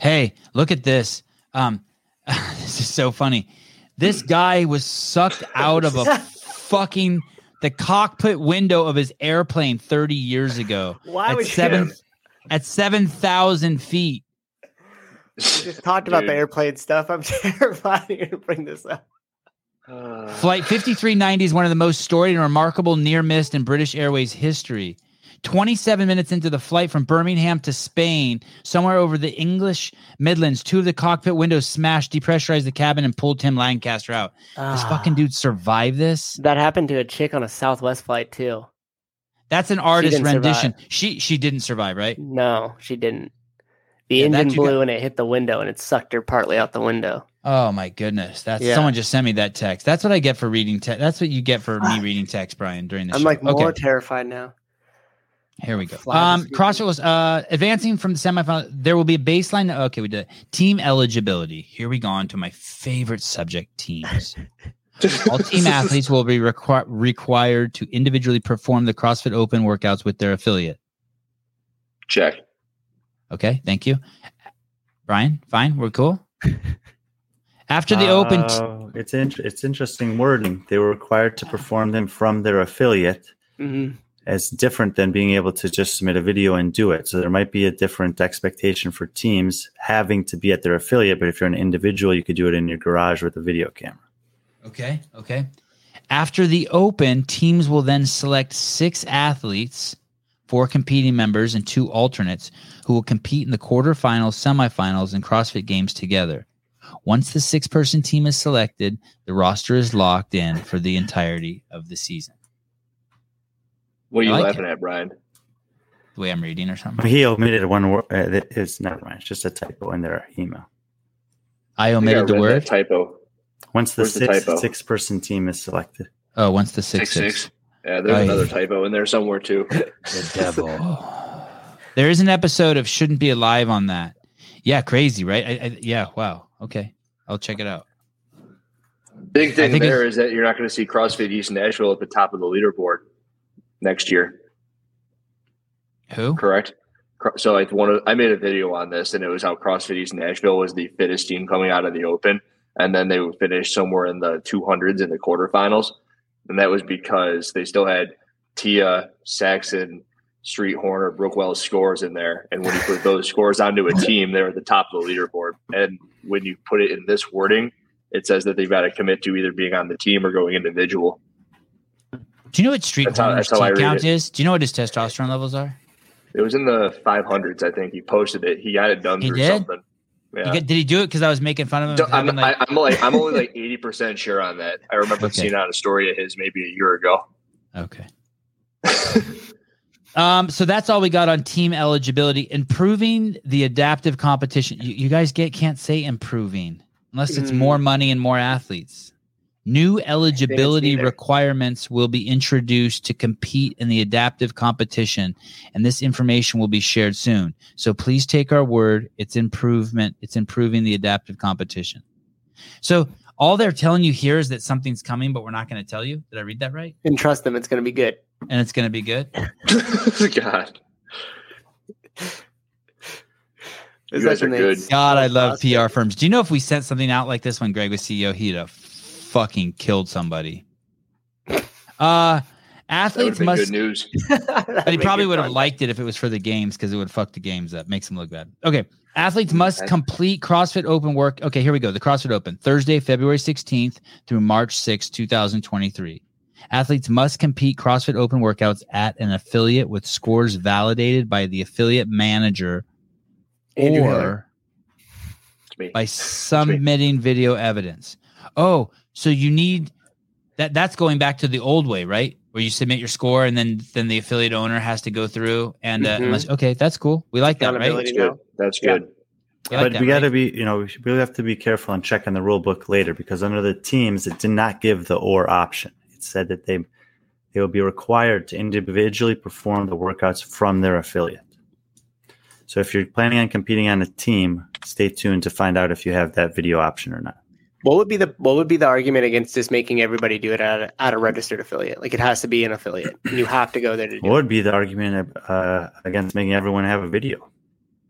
Hey, look at this. Um, this is so funny. This guy was sucked out of a fucking the cockpit window of his airplane 30 years ago Why at would seven you? at 7,000 feet. We just talked about the airplane stuff. I'm terrified you're gonna bring this up. Uh, Flight 5390 is one of the most storied and remarkable near miss in British Airways history. 27 minutes into the flight from Birmingham to Spain, somewhere over the English Midlands, two of the cockpit windows smashed, depressurized the cabin, and pulled Tim Lancaster out. This Ah. fucking dude survived this. That happened to a chick on a Southwest flight too. That's an artist didn't rendition. survive. She she didn't survive, right? No, she didn't. The Yeah, engine you got- blew and it hit the window and it sucked her partly out the window. Oh my goodness. That's Yeah. someone just sent me that text. That's what I get for reading text. That's what you get for me reading text, Brian, during the I'm show. like more okay. terrified now. Here we go. Fly Um, this CrossFit was uh, advancing from the semifinal. There will be a baseline. Okay, we did it. team eligibility. Here we go on to my favorite subject: teams. All team athletes will be requi- required to individually perform the CrossFit Open workouts with their affiliate. check. Okay, thank you, Brian. Fine, we're cool. After the Open, t- Uh, it's in, it's interesting wording. They were required to perform them from their affiliate hmm as different than being able to just submit a video and do it. So there might be a different expectation for teams having to be at their affiliate, but if you're an individual, you could do it in your garage with a video camera. Okay. Okay. After the open, teams will then select six athletes, four competing members, and two alternates who will compete in the quarterfinals, semifinals, and CrossFit games together. Once the six person team is selected, the roster is locked in for the entirety of the season. What are you like laughing at, Brian? The way I'm reading or something. He omitted one word. Uh, that is never mind. It's just a typo in their email. I I I omitted the word. typo. Once the Where's six typo? six person team is selected, Oh, once the six Six six. six. Yeah, there's Aye. another typo in there somewhere too. The devil. There is an episode of Shouldn't Be Alive on that. Yeah, crazy, right? I, I, yeah, wow. Okay, I'll check it out. Big thing there is that you're not going to see CrossFit East Nashville at the top of the leaderboard next year. Who? Correct. So like one of I made a video on this, and it was how CrossFit East Nashville was the fittest team coming out of the Open, and then they would finish somewhere in the 200s in the quarterfinals, and that was because they still had Tia, Saxon, Streat Hoerner, Brookwell's scores in there, and when you put those scores onto a team, they're at the top of the leaderboard. And when you put it in this wording, it says that they've got to commit to either being on the team or going individual. Do you know what Streat That's how- that's how I T read count is? Do you know what his testosterone levels are? It was in the 500s, I think. He posted it. He got it done He through did? something. Yeah. get- did he do it because I was making fun of him? I'm, like- I, I'm like I'm only like 80 percent sure on that. I remember Okay. seeing on a story of his maybe a year ago. Okay. um, so that's all we got on team eligibility. Improving the adaptive competition. You, you guys get can't say improving unless it's Mm. more money and more athletes. New eligibility requirements will be introduced to compete in the adaptive competition, and this information will be shared soon. So please take our word. It's improvement. It's improving the adaptive competition. So all they're telling you here is that something's coming, but we're not going to tell you. Did I read that right? And trust them, it's going to be good. And it's going to be good. God, Is You guys that are good. God, I love Awesome. PR firms. Do you know if we sent something out like this when Greg was CEO, he'd have fucking killed somebody. Uh athletes must good news. but he probably would have liked it if it was for the games because it would fuck the games up, makes them look bad. Okay. Athletes must complete CrossFit Open work. Okay, here we go. The CrossFit Open, Thursday, February 16th through March 6th, 2023. Athletes must compete CrossFit Open workouts at an affiliate with scores validated by the affiliate manager Andrew or Hiller. It's me. by submitting video evidence. Oh, so you need that that's going back to the old way, right? Where you submit your score and then then the affiliate owner has to go through and uh, Mhm. unless okay, that's cool. We like that, right? That's good. That's Yeah. good. We like but that, we got to right? be, you know, we we really have to be careful and check on the rule book later because under the teams, it did not give the or option. It said that they they will be required to individually perform the workouts from their affiliate. So if you're planning on competing on a team, stay tuned to find out if you have that video option or not. What would be the what would be the argument against just making everybody do it at a, at a registered affiliate? Like it has to be an affiliate. You have to go there to do What would be the argument uh, against making everyone have a video?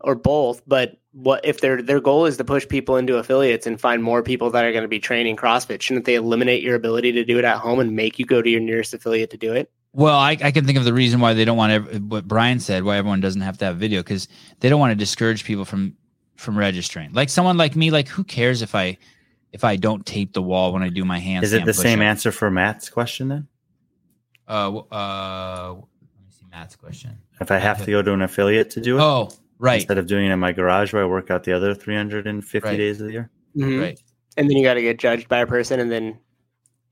or both. But what if their their goal is to push people into affiliates and find more people that are going to be training CrossFit? Shouldn't they eliminate your ability to do it at home and make you go to your nearest affiliate to do it? Well, I, I can think of the reason why they don't want ev- what Brian said, why everyone doesn't have to have video because they don't want to discourage people from from registering. Like someone like me, like who cares if I if I don't tape the wall when I do my hands? Is it the same answer for Matt's question then? Uh, uh, let me see Matt's question. If I have to go to an affiliate to do it Oh, right, instead of doing it in my garage where I work out the other 350 Right. days of the year? Mhm. right. And then you got to get judged by a person, and then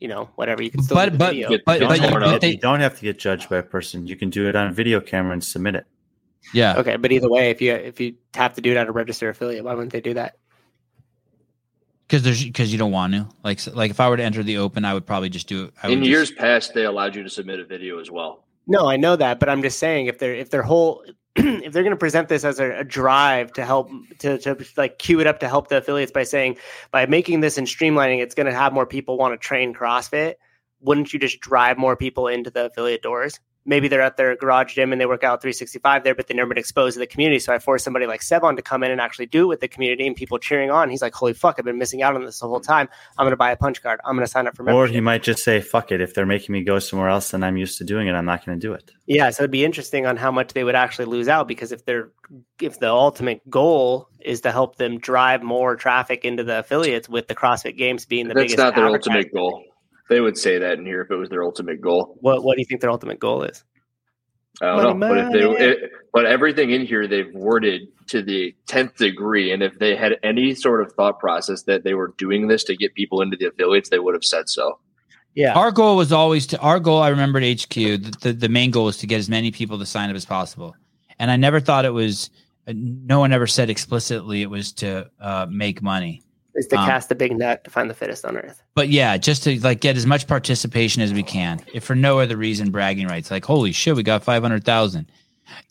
you know whatever you can still But do but but, but, Don't you, but they, you don't have to get judged by a person. You can do it on a video camera and submit it. yeah. okay, but either way, if you if you have to do it at a registered affiliate, why wouldn't they do that? because there's because you don't want to like like if I were to enter the open, I would probably just do it. I In would just- years past, they allowed you to submit a video as well. No, I know that, but I'm just saying if they're if their whole if they're going to present this as a, a drive to help to, to like cue it up to help the affiliates by saying by making this and streamlining, it's going to have more people want to train CrossFit. Wouldn't you just drive more people into the affiliate doors? Maybe they're at their garage gym and they work out 365 there, but they've never been exposed to the community. So I force somebody like Sevan to come in and actually do it with the community and people cheering on. He's like, "Holy fuck! I've been missing out on this the whole mm-hmm. time. I'm going to buy a punch card. I'm going to sign up for Or he might just say, fuck it. If they're making me go somewhere else and I'm used to doing it, I'm not going to do it. Yeah, so it'd be interesting on how much they would actually lose out because if they're if the ultimate goal is to help them drive more traffic into the affiliates with the CrossFit Games being the That's biggest That's not their ultimate goal. They would say that in here if it was their ultimate goal. What what do you think their ultimate goal is? I don't Money, know, but if they, it, but everything in here they've worded to the tenth degree, and if they had any sort of thought process that they were doing this to get people into the affiliates, they would have said so. Yeah. Our goal was always to our goal. I remember at HQ, the, the, the main goal was to get as many people to sign up as possible. And I never thought it was. uh, No one ever said explicitly it was to uh, make money. Is to um, cast a big net to find the fittest on earth. But yeah, just to like get as much participation as we can, if for no other reason, bragging rights. Like, holy shit, we got five hundred thousand.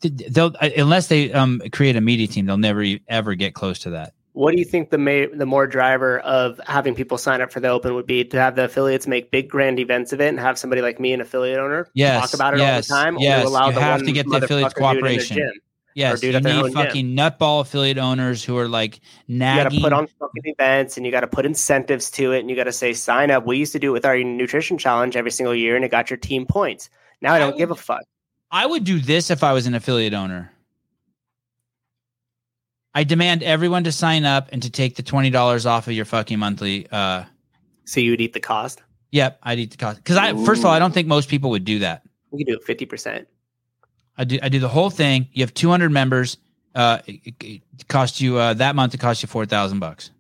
They'll uh, unless they um create a media team, they'll never ever get close to that. What do you think the may, the more driver of having people sign up for the Open would be to have the affiliates make big grand events of it and have somebody like me, an affiliate owner, Yes, talk about it yes, all the time? yes. Or allow You the have to get the affiliates motherfucker do it in their cooperation. Gym? Yes, you at their own need gym. fucking nutball affiliate owners who are like nagging. You got to put on fucking events and you got to put incentives to it and you got to say sign up. We used to do it with our nutrition challenge every single year and it got your team points. Now I I don't give a fuck. I would do this if I was an affiliate owner. I demand everyone to sign up and to take the twenty dollars off of your fucking monthly. uh So you would eat the cost. Yep, I'd eat the cost because I first of all I don't think most people would do that. We could do it fifty percent. I do I do the whole thing. You have two hundred members. Uh, it, it- it costs you uh, that month. It cost you four thousand bucks.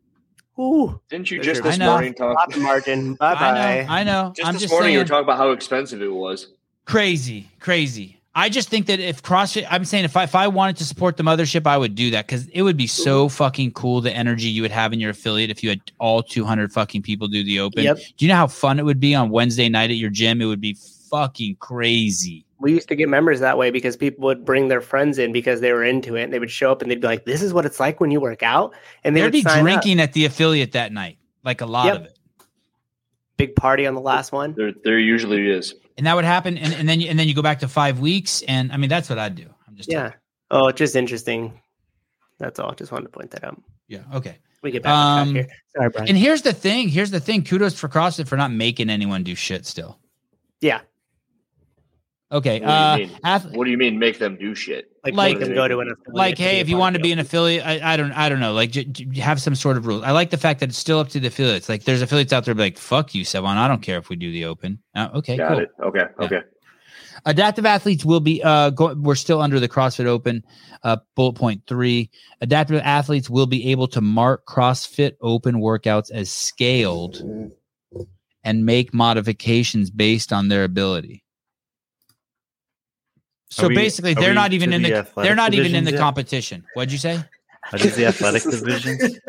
Ooh, Didn't you just this I know. morning talk? profit margin. Bye I bye. know. I know. Just I'm this just morning you were talking about how expensive it was. crazy, crazy. I just think that if CrossFit, I'm saying if I if I wanted to support the mothership, I would do that because it would be so fucking cool the energy you would have in your affiliate if you had all 200 fucking people do the open. Yep. Do you know how fun it would be on Wednesday night at your gym? It would be fucking crazy. We used to get members that way because people would bring their friends in because they were into it. And they would show up and they'd be like, "This is what it's like when you work out." And they There'd would be sign up. drinking at the affiliate that night, like a lot Yep. of it. Big party on the last one. There, there usually is. And that would happen, and, and then you, and then you go back to five weeks, and I mean that's what I'd do. I'm just Yeah. Oh, it's just interesting. That's all. Just wanted to point that out. yeah, okay. We get back Um, here. Sorry, Brian. And here's the thing. Here's the thing. Kudos for CrossFit for not making anyone do shit. Still, yeah, okay. What do you uh, mean? ath- What do you mean make them do shit? like, like- them go to an affiliate like hey if you want to be an affiliate I, I don't i don't know like j- j- have some sort of rules i like the fact that it's still up to the affiliates like there's affiliates out there like fuck you Sevan. i don't care if we do the open uh, okay Got cool it. Okay. Yeah. Okay. adaptive athletes will be uh go, we're still under the crossfit open uh bullet point three adaptive athletes will be able to mark crossfit open workouts as scaled and make modifications based on their ability so we- basically they're not even in the, the they're not even in the yet? competition what'd you say Are these the athletic divisions?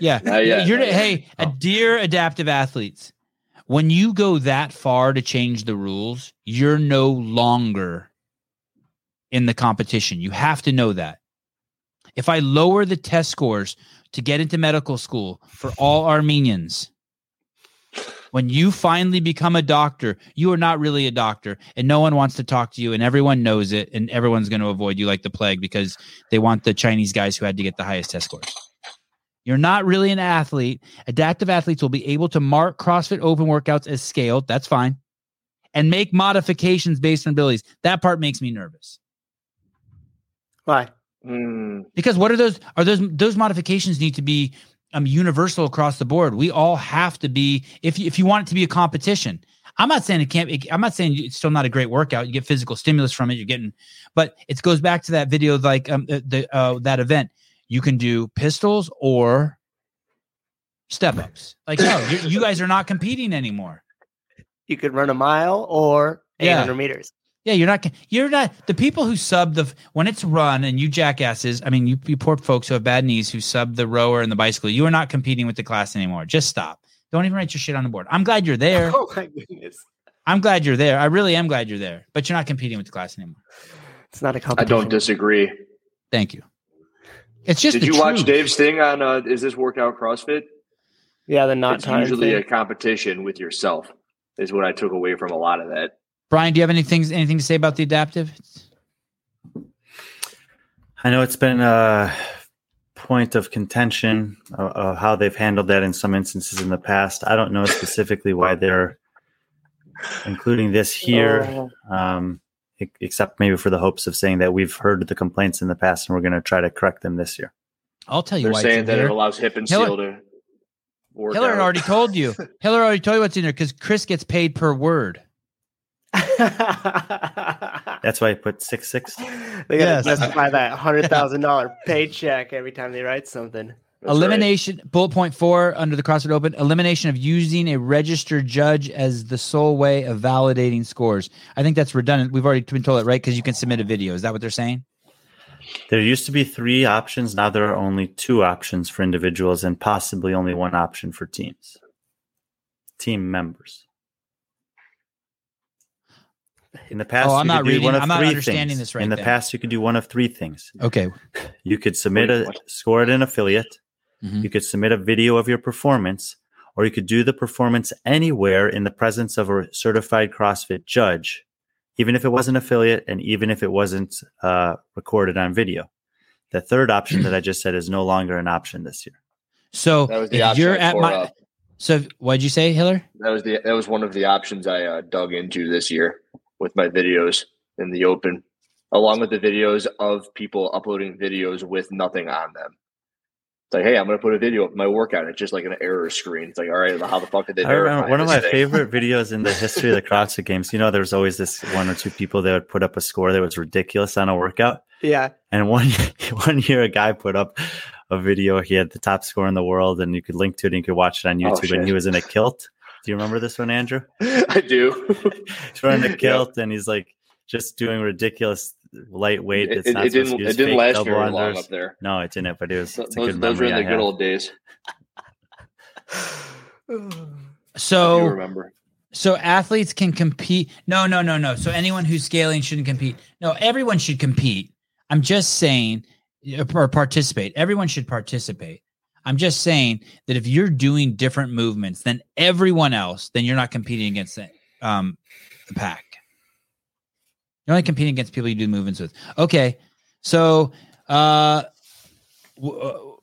Yeah. Not yet, You're not yet. hey, a Oh. dear adaptive athletes. When you go that far to change the rules, you're no longer in the competition. You have to know that. If I lower the test scores to get into medical school for all Armenians, when you finally become a doctor, you are not really a doctor, and no one wants to talk to you, and everyone knows it, and everyone's going to avoid you like the plague because they want the Chinese guys who had to get the highest test scores. You're not really an athlete. Adaptive athletes will be able to mark CrossFit open workouts as scaled. That's fine. And make modifications based on abilities. That part makes me nervous. Why? Hmm. Because what are those? Are those those modifications need to be um universal across the board? We all have to be if you, if you want it to be a competition. I'm not saying it can't. It, I'm not saying it's still not a great workout. You get physical stimulus from it. You're getting, but it goes back to that video, like um the, uh, that event. You can do pistols or step ups. Like no, you, you guys are not competing anymore. You could run a mile or Yeah. 800 meters. Yeah, you're not. You're not the people who sub the when it's run and you jackasses. I mean, you, you poor folks who have bad knees who sub the rower and the bicycle. You are not competing with the class anymore. Just stop. Don't even write your shit on the board. I'm glad you're there. Oh my goodness. I'm glad you're there. I really am glad you're there. But you're not competing with the class anymore. It's not a competition. I don't disagree. Thank you. It's just. Did the you watch truth. Dave's thing on uh, Is This Workout CrossFit? Yeah, the not it's time usually thing. a competition with yourself, is what I took away from a lot of that. Brian? Do you have anything anything to say about the adaptive? I know it's been a point of contention uh, uh, how they've handled that in some instances in the past. I don't know specifically why they're including this here, um, e- except maybe for the hopes of saying that we've heard the complaints in the past and we're going to try to correct them this year. I'll tell you They're why. saying that in it allows hip and Hiller- seal to work. Hiller out. already told you. Hiller already told you what's in there because Chris gets paid per word. That's why I put six six. they gotta Yes. justify that hundred thousand dollar paycheck every time they write something. That's right. elimination bullet point four under the CrossFit Open elimination of using a registered judge as the sole way of validating scores. I think that's redundant. We've already been told it right because you can submit a video. Is that what they're saying? There used to be three options. Now there are only two options for individuals and possibly only one option for teams. Team members. In the past, Oh, I'm you not could do reading- one of I'm not three understanding things. this right In the then. past, you could do one of three things. Okay. You could submit a score at an affiliate. Mhm. You could submit a video of your performance, or you could do the performance anywhere in the presence of a certified CrossFit judge, even if it was an affiliate and even if it wasn't uh, recorded on video. The third option that I just said is no longer an option this year. So That was the if you're at my up. so what'd you say, Hiller? That was the that was one of the options I uh, dug into this year with my videos in the open, along with the videos of people uploading videos with nothing on them. It's like, hey, I'm going to put a video of my workout. It's just like an error screen. It's like, all right, how the fuck did they I remember one of my thing? favorite videos in the history of the CrossFit Games. You know, there was always this one or two people that would put up a score that was ridiculous on a workout. Yeah. And one one year, a guy put up a video. He had the top score in the world, and you could link to it. and You could watch it on Oh, YouTube. and he was in a kilt. Do you remember this one, Andrew? I do. He's wearing a Yeah. kilt, and he's like just doing ridiculous lightweight. It, That's it, not it didn't. be it didn't last double very long up there. No, it didn't. But it was Th- it's a Those, good those were memory in I the good have. old days. you So remember? so athletes can compete. No, no, no, no. So anyone who's scaling shouldn't compete. No, everyone should compete. I'm just saying uh, or participate. Everyone should participate. I'm just saying that if you're doing different movements than everyone else, then you're not competing against the, um, the pack. You're only competing against people you do movements with. Okay, so uh, w- uh,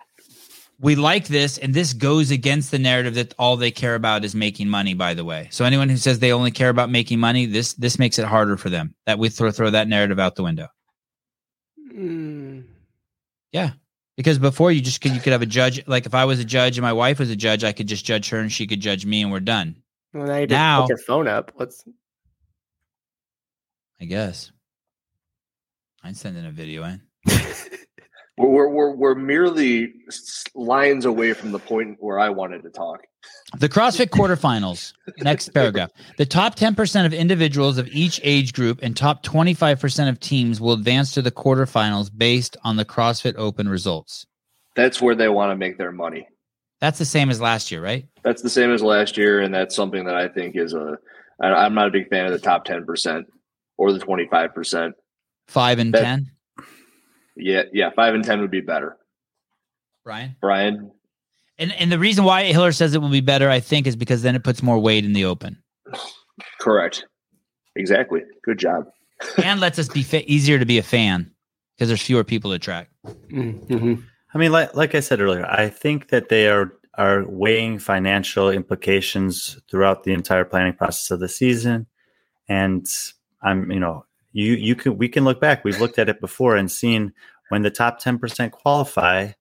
we like this, and this goes against the narrative that all they care about is making money. By the way, so anyone who says they only care about making money, this this makes it harder for them. That we throw throw that narrative out the window. Mm. Because before you just could you could have a judge. Like if I was a judge and my wife was a judge, I could just judge her and she could judge me, and we're done. Well, now you just Now- put your phone up. What's I guess. I'd send in a video in. Eh? We're, we're, we're, merely lines away from the point where I wanted to talk. The CrossFit quarterfinals. Next paragraph. The top 10% of individuals of each age group and top 25% of teams will advance to the quarterfinals based on the CrossFit Open results. That's where they want to make their money. That's the same as last year, right? That's the same as last year, and that's something that I think is a. I, I'm not a big fan of the top ten percent or the twenty five percent. Five and That- 10. Yeah, yeah, five and ten would be better. Brian? Brian, And, and the reason why Hiller says it will be better, I think, is because then it puts more weight in the open correct, exactly. Good job. and lets us be fa- easier to be a fan because there's fewer people to track. mm-hmm. I mean, like like I said earlier, I think that they are are weighing financial implications throughout the entire planning process of the season, and I'm you know you you can we can look back. We've looked at it before and seen when the top ten percent qualify,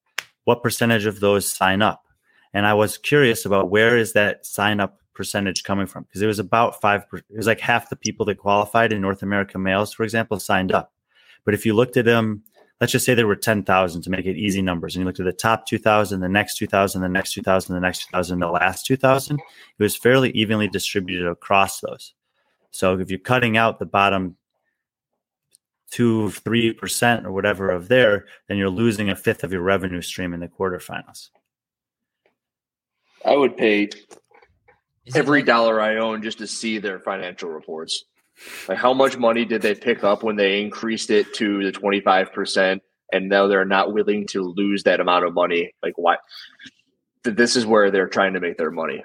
what percentage of those sign up, and I was curious about where is that sign up percentage coming from because it was about five. per- It was like half the people that qualified in North America males, for example, signed up. But if you looked at them let's just say there were 10,000 to make it easy numbers. And you looked at the top 2,000, the next 2,000, the next 2,000, the next 2,000, the last 2,000, it was fairly evenly distributed across those. So if you're cutting out the bottom two, 3% or whatever of there, then you're losing a fifth of your revenue stream in the quarterfinals. I would pay Is every like- dollar I own just to see their financial reports. Like how much money did they pick up when they increased it to the twenty five percent, and now they're not willing to lose that amount of money? Like why? This is where they're trying to make their money,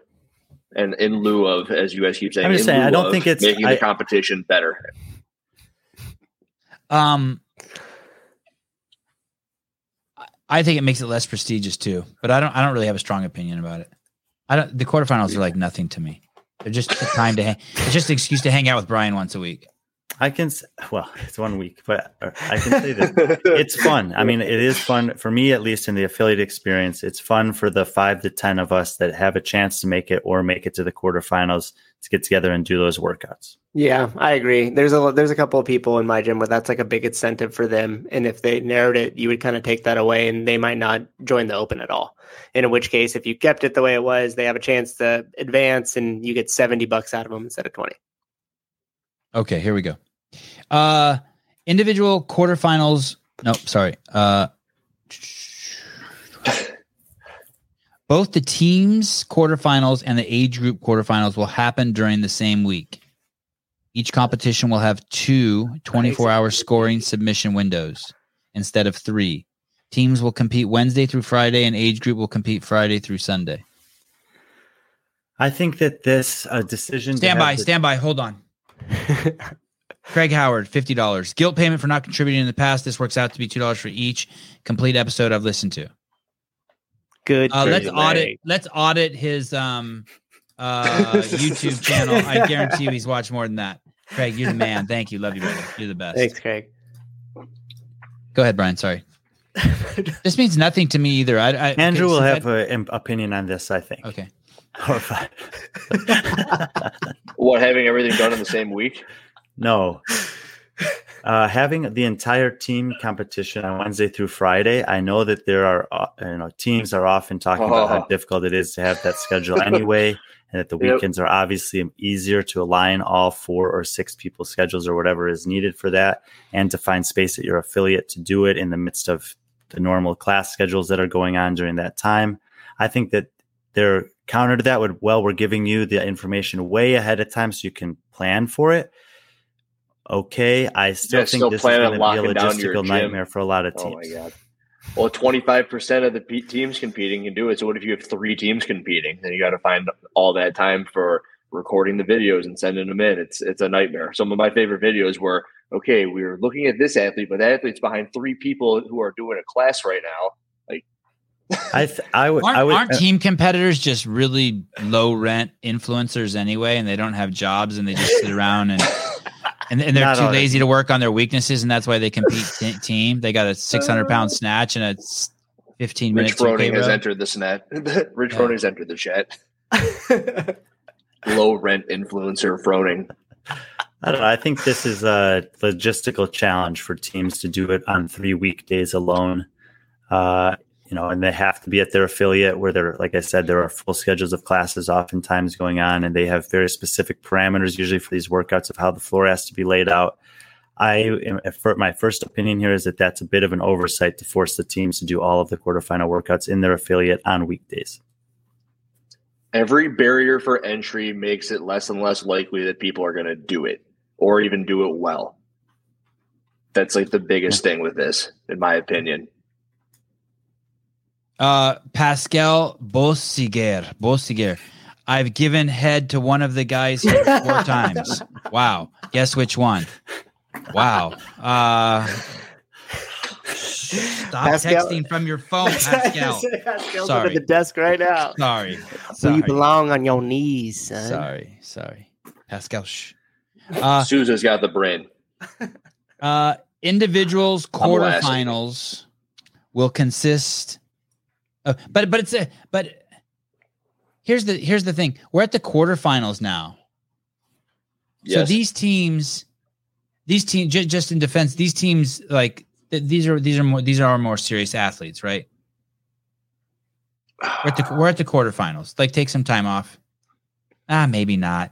and in lieu of, as you guys keep saying, I'm just in saying, I don't of think it's- making I- the competition better. Um, I- think it makes it less prestigious too, but I don't. I don't really have a strong opinion about it. I don't. The quarterfinals are like nothing to me. They're just a time to hang. It's just an excuse to hang out with Brian once a week. I can, well, it's one week, but I can say this. it's fun. I mean, it is fun for me, at least in the affiliate experience. It's fun for the five to 10 of us that have a chance to make it or make it to the quarterfinals to get together and do those workouts. Yeah, I agree. There's a there's a couple of people in my gym where that's like a big incentive for them, and if they narrowed it, you would kind of take that away, and they might not join the open at all. In which case, if you kept it the way it was, they have a chance to advance, and you get seventy bucks out of them instead of twenty. Okay, here we go. Uh, individual quarterfinals. No, sorry. Uh, both the teams quarterfinals and the age group quarterfinals will happen during the same week. Each competition will have two 24 hour scoring submission windows instead of three. Teams will compete Wednesday through Friday, and age group will compete Friday through Sunday. I think that this uh, decision. Stand by, the- stand by. Hold on. Craig Howard, fifty dollars. Guilt payment for not contributing in the past. This works out to be two dollars for each complete episode I've listened to. Good. Uh, let's you, audit. Larry. Let's audit his um uh YouTube channel. I guarantee you, he's watched more than that. Craig, you're the man. Thank you. Love you, brother. You're the best. Thanks, Craig. Go ahead, Brian. Sorry. This means nothing to me either. I, I Andrew okay, will since have an opinion on this. I think. Okay. Or fine. What having everything done in the same week? No. Uh, having the entire team competition on Wednesday through Friday, I know that there are, uh, you know, teams are often talking about how Oh. difficult it is to have that schedule anyway, and that the Yep. weekends are obviously easier to align all four or six people's schedules or whatever is needed for that, and to find space at your affiliate to do it in the midst of the normal class schedules that are going on during that time. I think that their counter to that would, well, we're giving you the information way ahead of time so you can plan for it okay. I still Yeah, think still this is plan going to be a locking down your logistical nightmare for a lot of teams. Oh teams. my god. Well, twenty five percent of the pe- teams competing can do it. So what if you have three teams competing? Then you got to find all that time for recording the videos and sending them in. It's it's a nightmare. Some of my favorite videos were okay. We were looking at this athlete, but that athlete's behind three people who are doing a class right now. I th- I would Aren't, I would uh, aren't team competitors just really low rent influencers anyway, and they don't have jobs and they just sit around and and, and they're Not too all. lazy to work on their weaknesses, and that's why they compete te- team. They got a 600 pound snatch and a s- fifteen Rich minutes. okay, Froning has row. entered the net. Rich Yeah. Froning has entered the chat. Low rent influencer Froning. I don't know. I think this is a logistical challenge for teams to do it on three weekdays alone. Uh, you know, and they have to be at their affiliate where they're, like I said, there are full schedules of classes oftentimes going on, and they have very specific parameters usually for these workouts of how the floor has to be laid out. I, for my first opinion here is that that's a bit of an oversight to force the teams to do all of the quarterfinal workouts in their affiliate on weekdays. Every barrier for entry makes it less and less likely that people are going to do it or even do it well. That's like the biggest thing with this, in my opinion. Uh, Pascal Bossiger. Bossiger. I've given head to one of the guys here four times. Wow. Guess which one? Wow. Uh, stop Pascal- texting from your phone, Pascal. Pascal's Sorry. under the desk right now. Sorry. Where Sorry. you belong on your knees, son. Sorry. Sorry. Pascal. Shh. Uh, Souza's got the brain. Uh, individuals I'm quarterfinals will consist. Of, but but it's a but. Here's the here's the thing. We're at the quarterfinals now. So these teams, these teams, just, just in defense, these teams like th- these are these are more these are our more serious athletes, right? We're at the we're at the quarterfinals. Like take some time off. Ah, maybe not.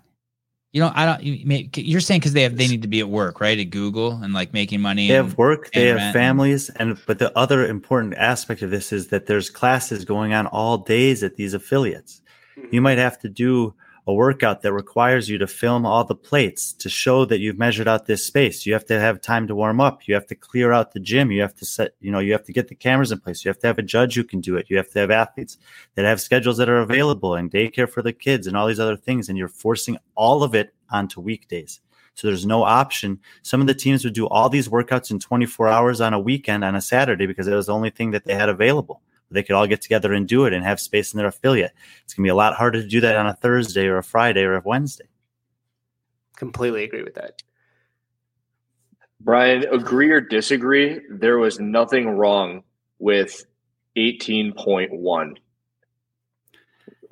You know, I don't. You, may- you're saying because they have they need to be at work, right? At Google and like making money. They and- have work, they have families, and but the other important aspect of this is that there's classes going on all days at these affiliates. Mm-hmm. You might have to do a workout that requires you to film all the plates to show that you've measured out this space. You have to have time to warm up. You have to clear out the gym. You have to set, you know, you have to get the cameras in place. You have to have a judge who can do it. You have to have athletes that have schedules that are available and daycare for the kids and all these other things. And you're forcing all of it onto weekdays. So there's no option. Some of the teams would do all these workouts in 24 hours on a weekend on a Saturday because it was the only thing that they had available. They could all get together and do it and have space in their affiliate. It's going to be a lot harder to do that on a Thursday or a Friday or a Wednesday. Completely agree with that. Brian, agree or disagree? There was nothing wrong with 18.1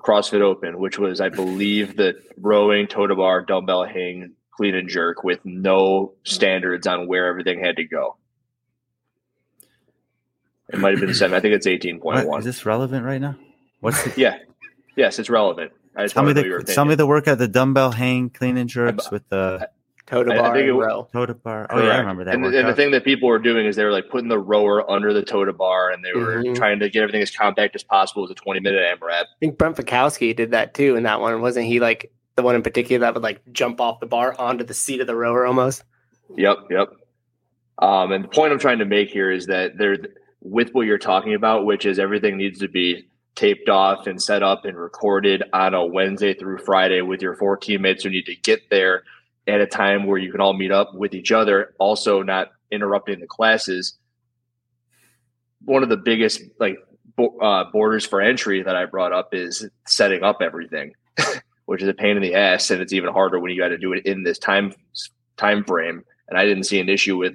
CrossFit Open, which was, I believe, the rowing, toes-to-bar, dumbbell hang, clean and jerk with no standards on where everything had to go. It might have been seven. I think it's 18.1. Is this relevant right now? What's the, yeah. Yes, it's relevant. I tell me wanted to know your the tell me the workout, the dumbbell hang, clean and jerks with the Totem I- I bar think it and wa- row. toes-to-bar. Oh yeah, I remember that And, the- and the thing that people were doing is they were like putting the rower under the toes-to-bar, and they were Mhm. trying to get everything as compact as possible with a 20 minute AMRAP. I think Brent Fikowski did that too in that one. Wasn't he like the one in particular that would like jump off the bar onto the seat of the rower almost. Yep, yep. Um, and the point I'm trying to make here is that there, with what you're talking about, which is everything needs to be taped off and set up and recorded on a Wednesday through Friday with your four teammates who need to get there at a time where you can all meet up with each other, also not interrupting the classes. One of the biggest like bo- uh, borders for entry that I brought up is setting up everything, which is a pain in the ass, and it's even harder when you got to do it in this time time frame. And I didn't see an issue with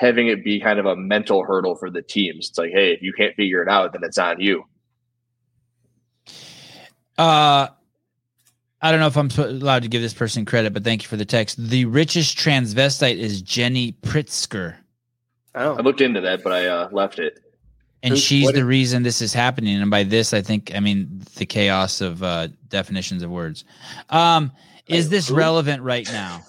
having it be kind of a mental hurdle for the teams. It's like, hey, if you can't figure it out, then it's on you. Uh, I don't know if I'm allowed to give this person credit, but thank you for the text. The richest transvestite is Jenny Pritzker. Oh, I looked into that, but I uh, left it. And Who- she's the is- reason this is happening. And by this, I think, I mean the chaos of uh, definitions of words. Um, is this relevant right now?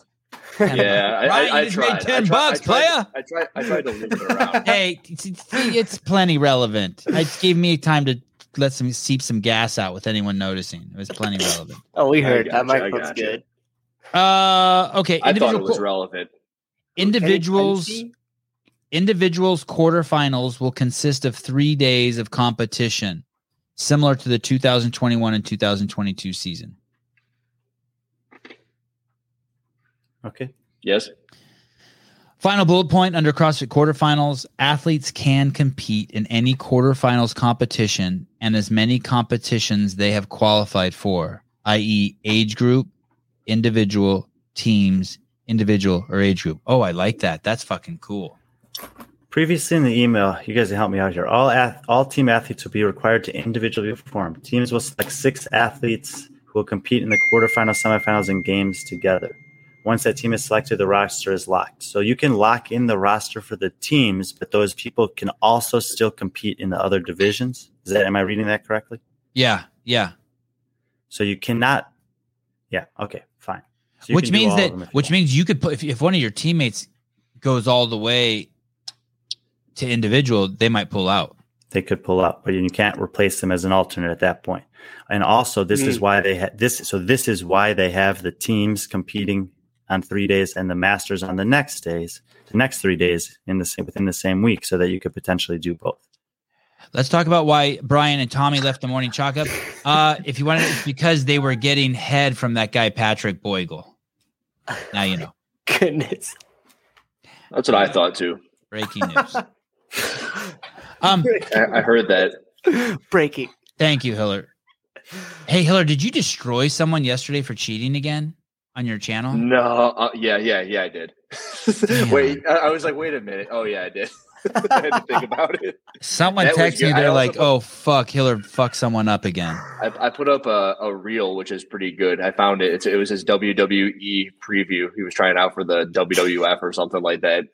Yeah, I, Ryan, I, I you just made tried. 10 I tried, bucks, I tried, playa. I tried. I tried to loop it around. hey, it's, it's- it's plenty relevant. It gave me time to let some seep some gas out with anyone noticing. It was plenty relevant. oh, we heard that mic I looks good. Uh, okay. I thought it was qu- relevant. individuals. Any- individuals quarterfinals will consist of three days of competition similar to the 2021 and 2022 season Okay. Yes. final bullet point under crossfit quarterfinals athletes can compete in any quarterfinals competition and as many competitions they have qualified for i.e age group individual teams individual or age group oh i like that that's fucking cool Previously in the email, you guys help me out here. All ath- all team athletes will be required to individually perform. Teams will select six athletes who will compete in the quarterfinals, semifinals, and games together. Once that team is selected, the roster is locked. So you can lock in the roster for the teams, but those people can also still compete in the other divisions. Is that am I reading that correctly? yeah yeah So you cannot. Yeah. Okay. Fine. So which means that of you which want. means you could put if, if one of your teammates goes all the way to individual they might pull out they could pull out, but you can't replace them as an alternate at that point. And also, this is Mm. why they had this. So this is why they have the teams competing on three days and the masters on the next days, the next three days in the same within the same week, so that you could potentially do both. let's talk about why brian and tommy left the morning chalk up uh if you want to it's because they were getting head from that guy patrick boygel now you know Goodness. That's what I thought too. breaking news um I, I heard that. Breaking. thank you hiller hey hiller did you destroy someone yesterday for cheating again on your channel No. Uh, yeah. Yeah. Yeah. I did. wait. I, I was like, wait a minute. Oh yeah, I did. I had to think about it. someone that texted me they're also like put- oh fuck hiller fuck someone up again I, I put up a, a reel, which is pretty good. I found it. It's, it was his WWE preview. He was trying out for the WWF or something like that.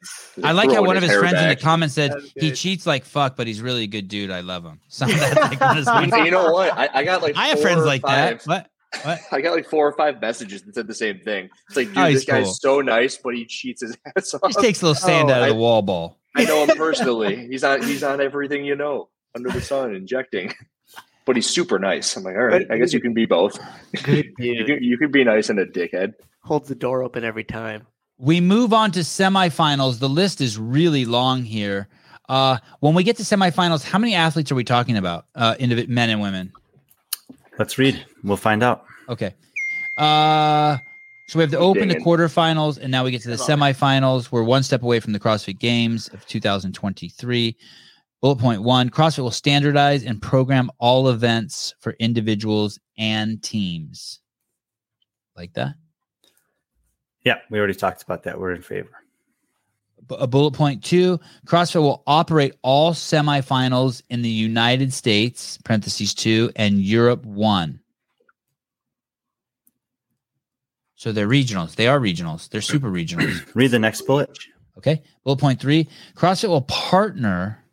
I like how throwing one of his hair friends in the comments said he cheats like fuck, but he's really a good dude. I love him. Some of that's like one of his And friends. you know what? I, I got like I have friends or like that. What? What? I got like four or five messages that said the same thing. It's like, dude, Oh, this he's guy's cool. so nice, but he cheats his ass off. Just takes a little sand Oh, out of I- the wall ball. I know him personally. He's on. He's on everything you know under the sun, injecting. But he's super nice. I'm like, all right. I guess you can be both. You can, you can be nice and a dickhead. Holds the door open every time. We move on to semifinals. The list is really long here. Uh, when we get to semifinals, how many athletes are we talking about? Uh, indiv- men and women. Let's read. We'll find out. Okay. Uh, so we have the open, the quarterfinals, and now we get to the semifinals. We're one step away from the CrossFit Games of 2023. Bullet point one CrossFit will standardize and program all events for individuals and teams. Like that? Yeah, we already talked about that. We're in favor. A bullet point two CrossFit will operate all semifinals in the United States, parentheses two, and Europe one. So they're regionals. They are regionals. They're super regionals. Read the next bullet. Okay. Bullet point three CrossFit will partner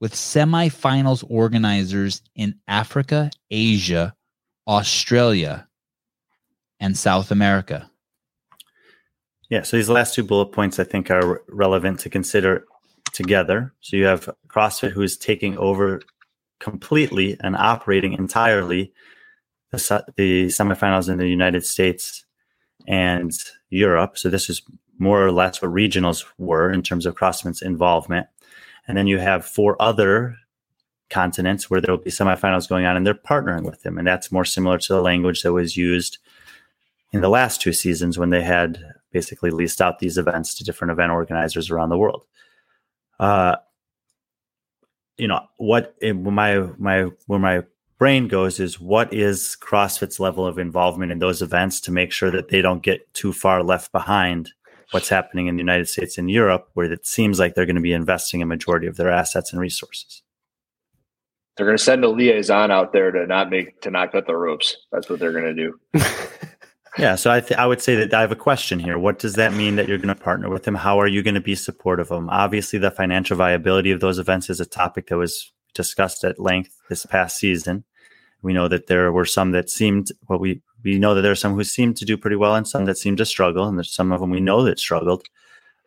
with semifinals organizers in Africa, Asia, Australia, and South America. Yeah, so these last two bullet points I think are relevant to consider together. So you have CrossFit who is taking over completely and operating entirely the, the semifinals in the United States and Europe. So this is more or less what regionals were in terms of CrossFit's involvement. And then you have four other continents where there will be semifinals going on and they're partnering with them. And that's more similar to the language that was used in the last two seasons when they had basically leased out these events to different event organizers around the world. Uh, you know what it, my my where my brain goes is what is CrossFit's level of involvement in those events to make sure that they don't get too far left behind what's happening in the United States and Europe, where it seems like they're going to be investing a majority of their assets and resources. They're going to send a liaison out there to not make to not cut the ropes. That's what they're going to do. Yeah, so I th- I would say that I have a question here. What does that mean that you're going to partner with them? How are you going to be supportive of them? Obviously, the financial viability of those events is a topic that was discussed at length this past season. We know that there were some that seemed well, we we know that there are some who seemed to do pretty well and some that seemed to struggle, and there's some of them we know that struggled.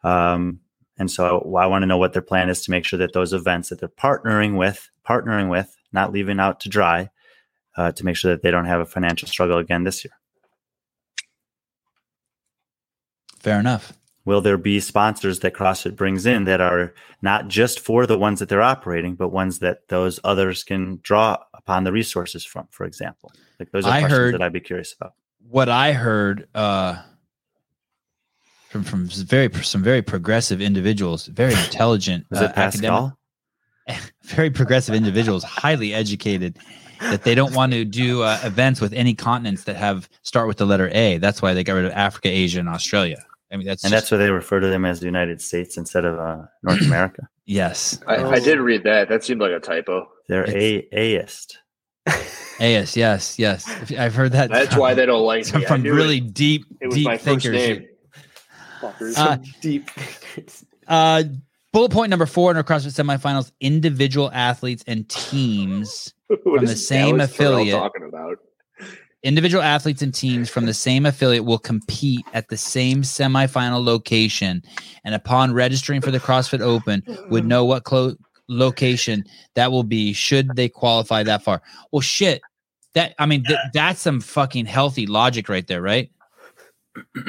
Um, and so I want to know what their plan is to make sure that those events that they're partnering with, partnering with, not leaving out to dry, uh, to make sure that they don't have a financial struggle again this year. Fair enough. Will there be sponsors that CrossFit brings in that are not just for the ones that they're operating, but ones that those others can draw upon the resources from, for example? Like those are I questions heard- that I'd be curious about. What I heard uh, from from very some very progressive individuals, very intelligent, Was uh, it academic- very progressive individuals, highly educated, that they don't want to do uh, events with any continents that have start with the letter A. That's why they got rid of Africa, Asia, and Australia. I mean, that's And just- that's why they refer to them as the United States instead of uh, North America. yes, I, I did read that. That seemed like a typo. They're a It's- aist. AS, yes, yes. I've heard that. That's from, why they don't like me. From really it. deep, It was deep my first thinkers. name. Uh, deep. Uh, bullet point number four in our CrossFit semifinals: individual athletes and teams. From the same affiliate. talking about. Individual athletes and teams from the same affiliate will compete at the same semifinal location, and upon registering for the CrossFit Open, would know what clo- location that will be should they qualify that far. Well, shit. That I mean, th- that's some fucking healthy logic right there, right?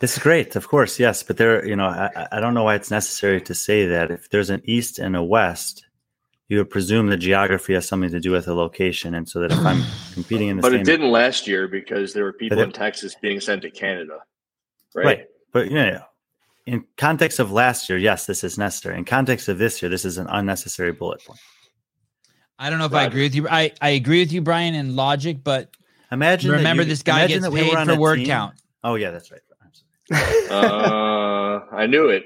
This is great, of course, yes. But there, you know, I, I don't know why it's necessary to say that. If there's an east and a west, you would presume the geography has something to do with the location, and so that if I'm competing in the But same it didn't last year because there were people But in Texas being sent to Canada. Right. right, but you know, in context of last year, yes, this is necessary. In context of this year, this is an unnecessary bullet point. I don't know if I agree with you. I, I agree with you, Brian, in logic, but Imagine. that remember you- this guy imagine gets that we were paid on for a word team- count. Oh yeah, that's right. I'm. Uh, I knew it.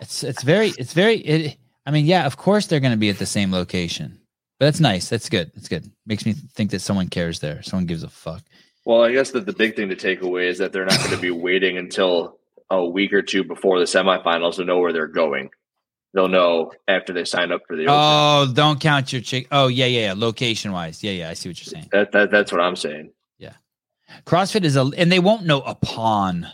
It's it's very it's very it, I mean, yeah, of course they're going to be at the same location. But that's nice. That's good. That's good. Makes me think that someone cares there. Someone gives a fuck. well, I guess that the big thing to take away is that they're not going to be waiting until a week or two before the semifinals to know where they're going. They'll know after they sign up for the. Open. Oh, don't count your chick. Oh, yeah, yeah, yeah. Location wise. Yeah, yeah. I see what you're saying. That, that that's what I'm saying. Yeah, CrossFit is a, and they won't know upon.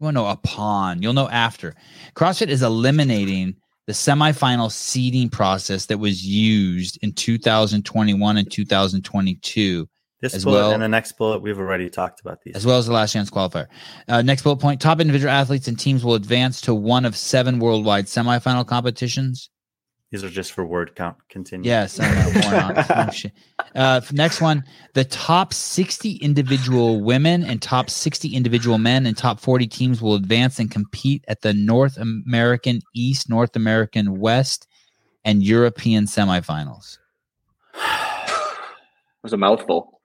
You won't know upon. You'll know after. CrossFit is eliminating the semifinal seeding process that was used in 2021 and 2022, This As bullet well- and the next bullet, we've already talked about these. as well as the last chance qualifier. Uh, next bullet point: Top individual athletes and teams will advance to one of seven worldwide semifinal competitions. These are just for word count. Continue. Yes, I know. More on, shit. Uh, next one: the top 60 individual women and top 60 individual men and top 40 teams will advance and compete at the North American East, North American West, and European semifinals. It was a mouthful.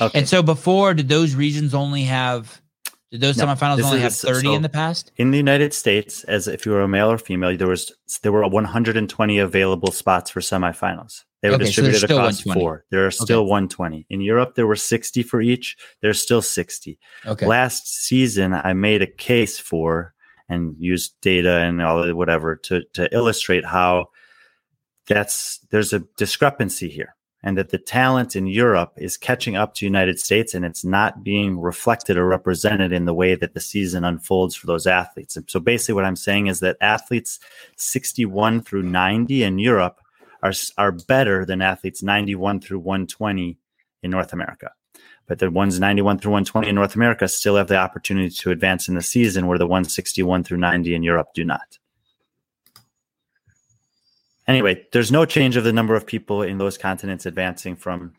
Okay. And so, before, did those regions only have? Did those No, semifinals only have 30 so- in the past? in the United States, as if you were a male or female, there was there were 120 available spots for semifinals. They were Okay, distributed still across four. There are still 120. In Europe, there were 60 for each. There's still 60. Okay. Last season, I made a case for and used data and all of whatever to to illustrate how that's there's a discrepancy here and that the talent in Europe is catching up to United States and it's not being reflected or represented in the way that the season unfolds for those athletes. And so basically what I'm saying is that athletes 61 through 90 in Europe are are better than athletes 91 through 120 in North America. But the ones 91 through 120 in North America still have the opportunity to advance in the season, where the 161 through 90 in Europe do not. Anyway, there's no change of the number of people in those continents advancing from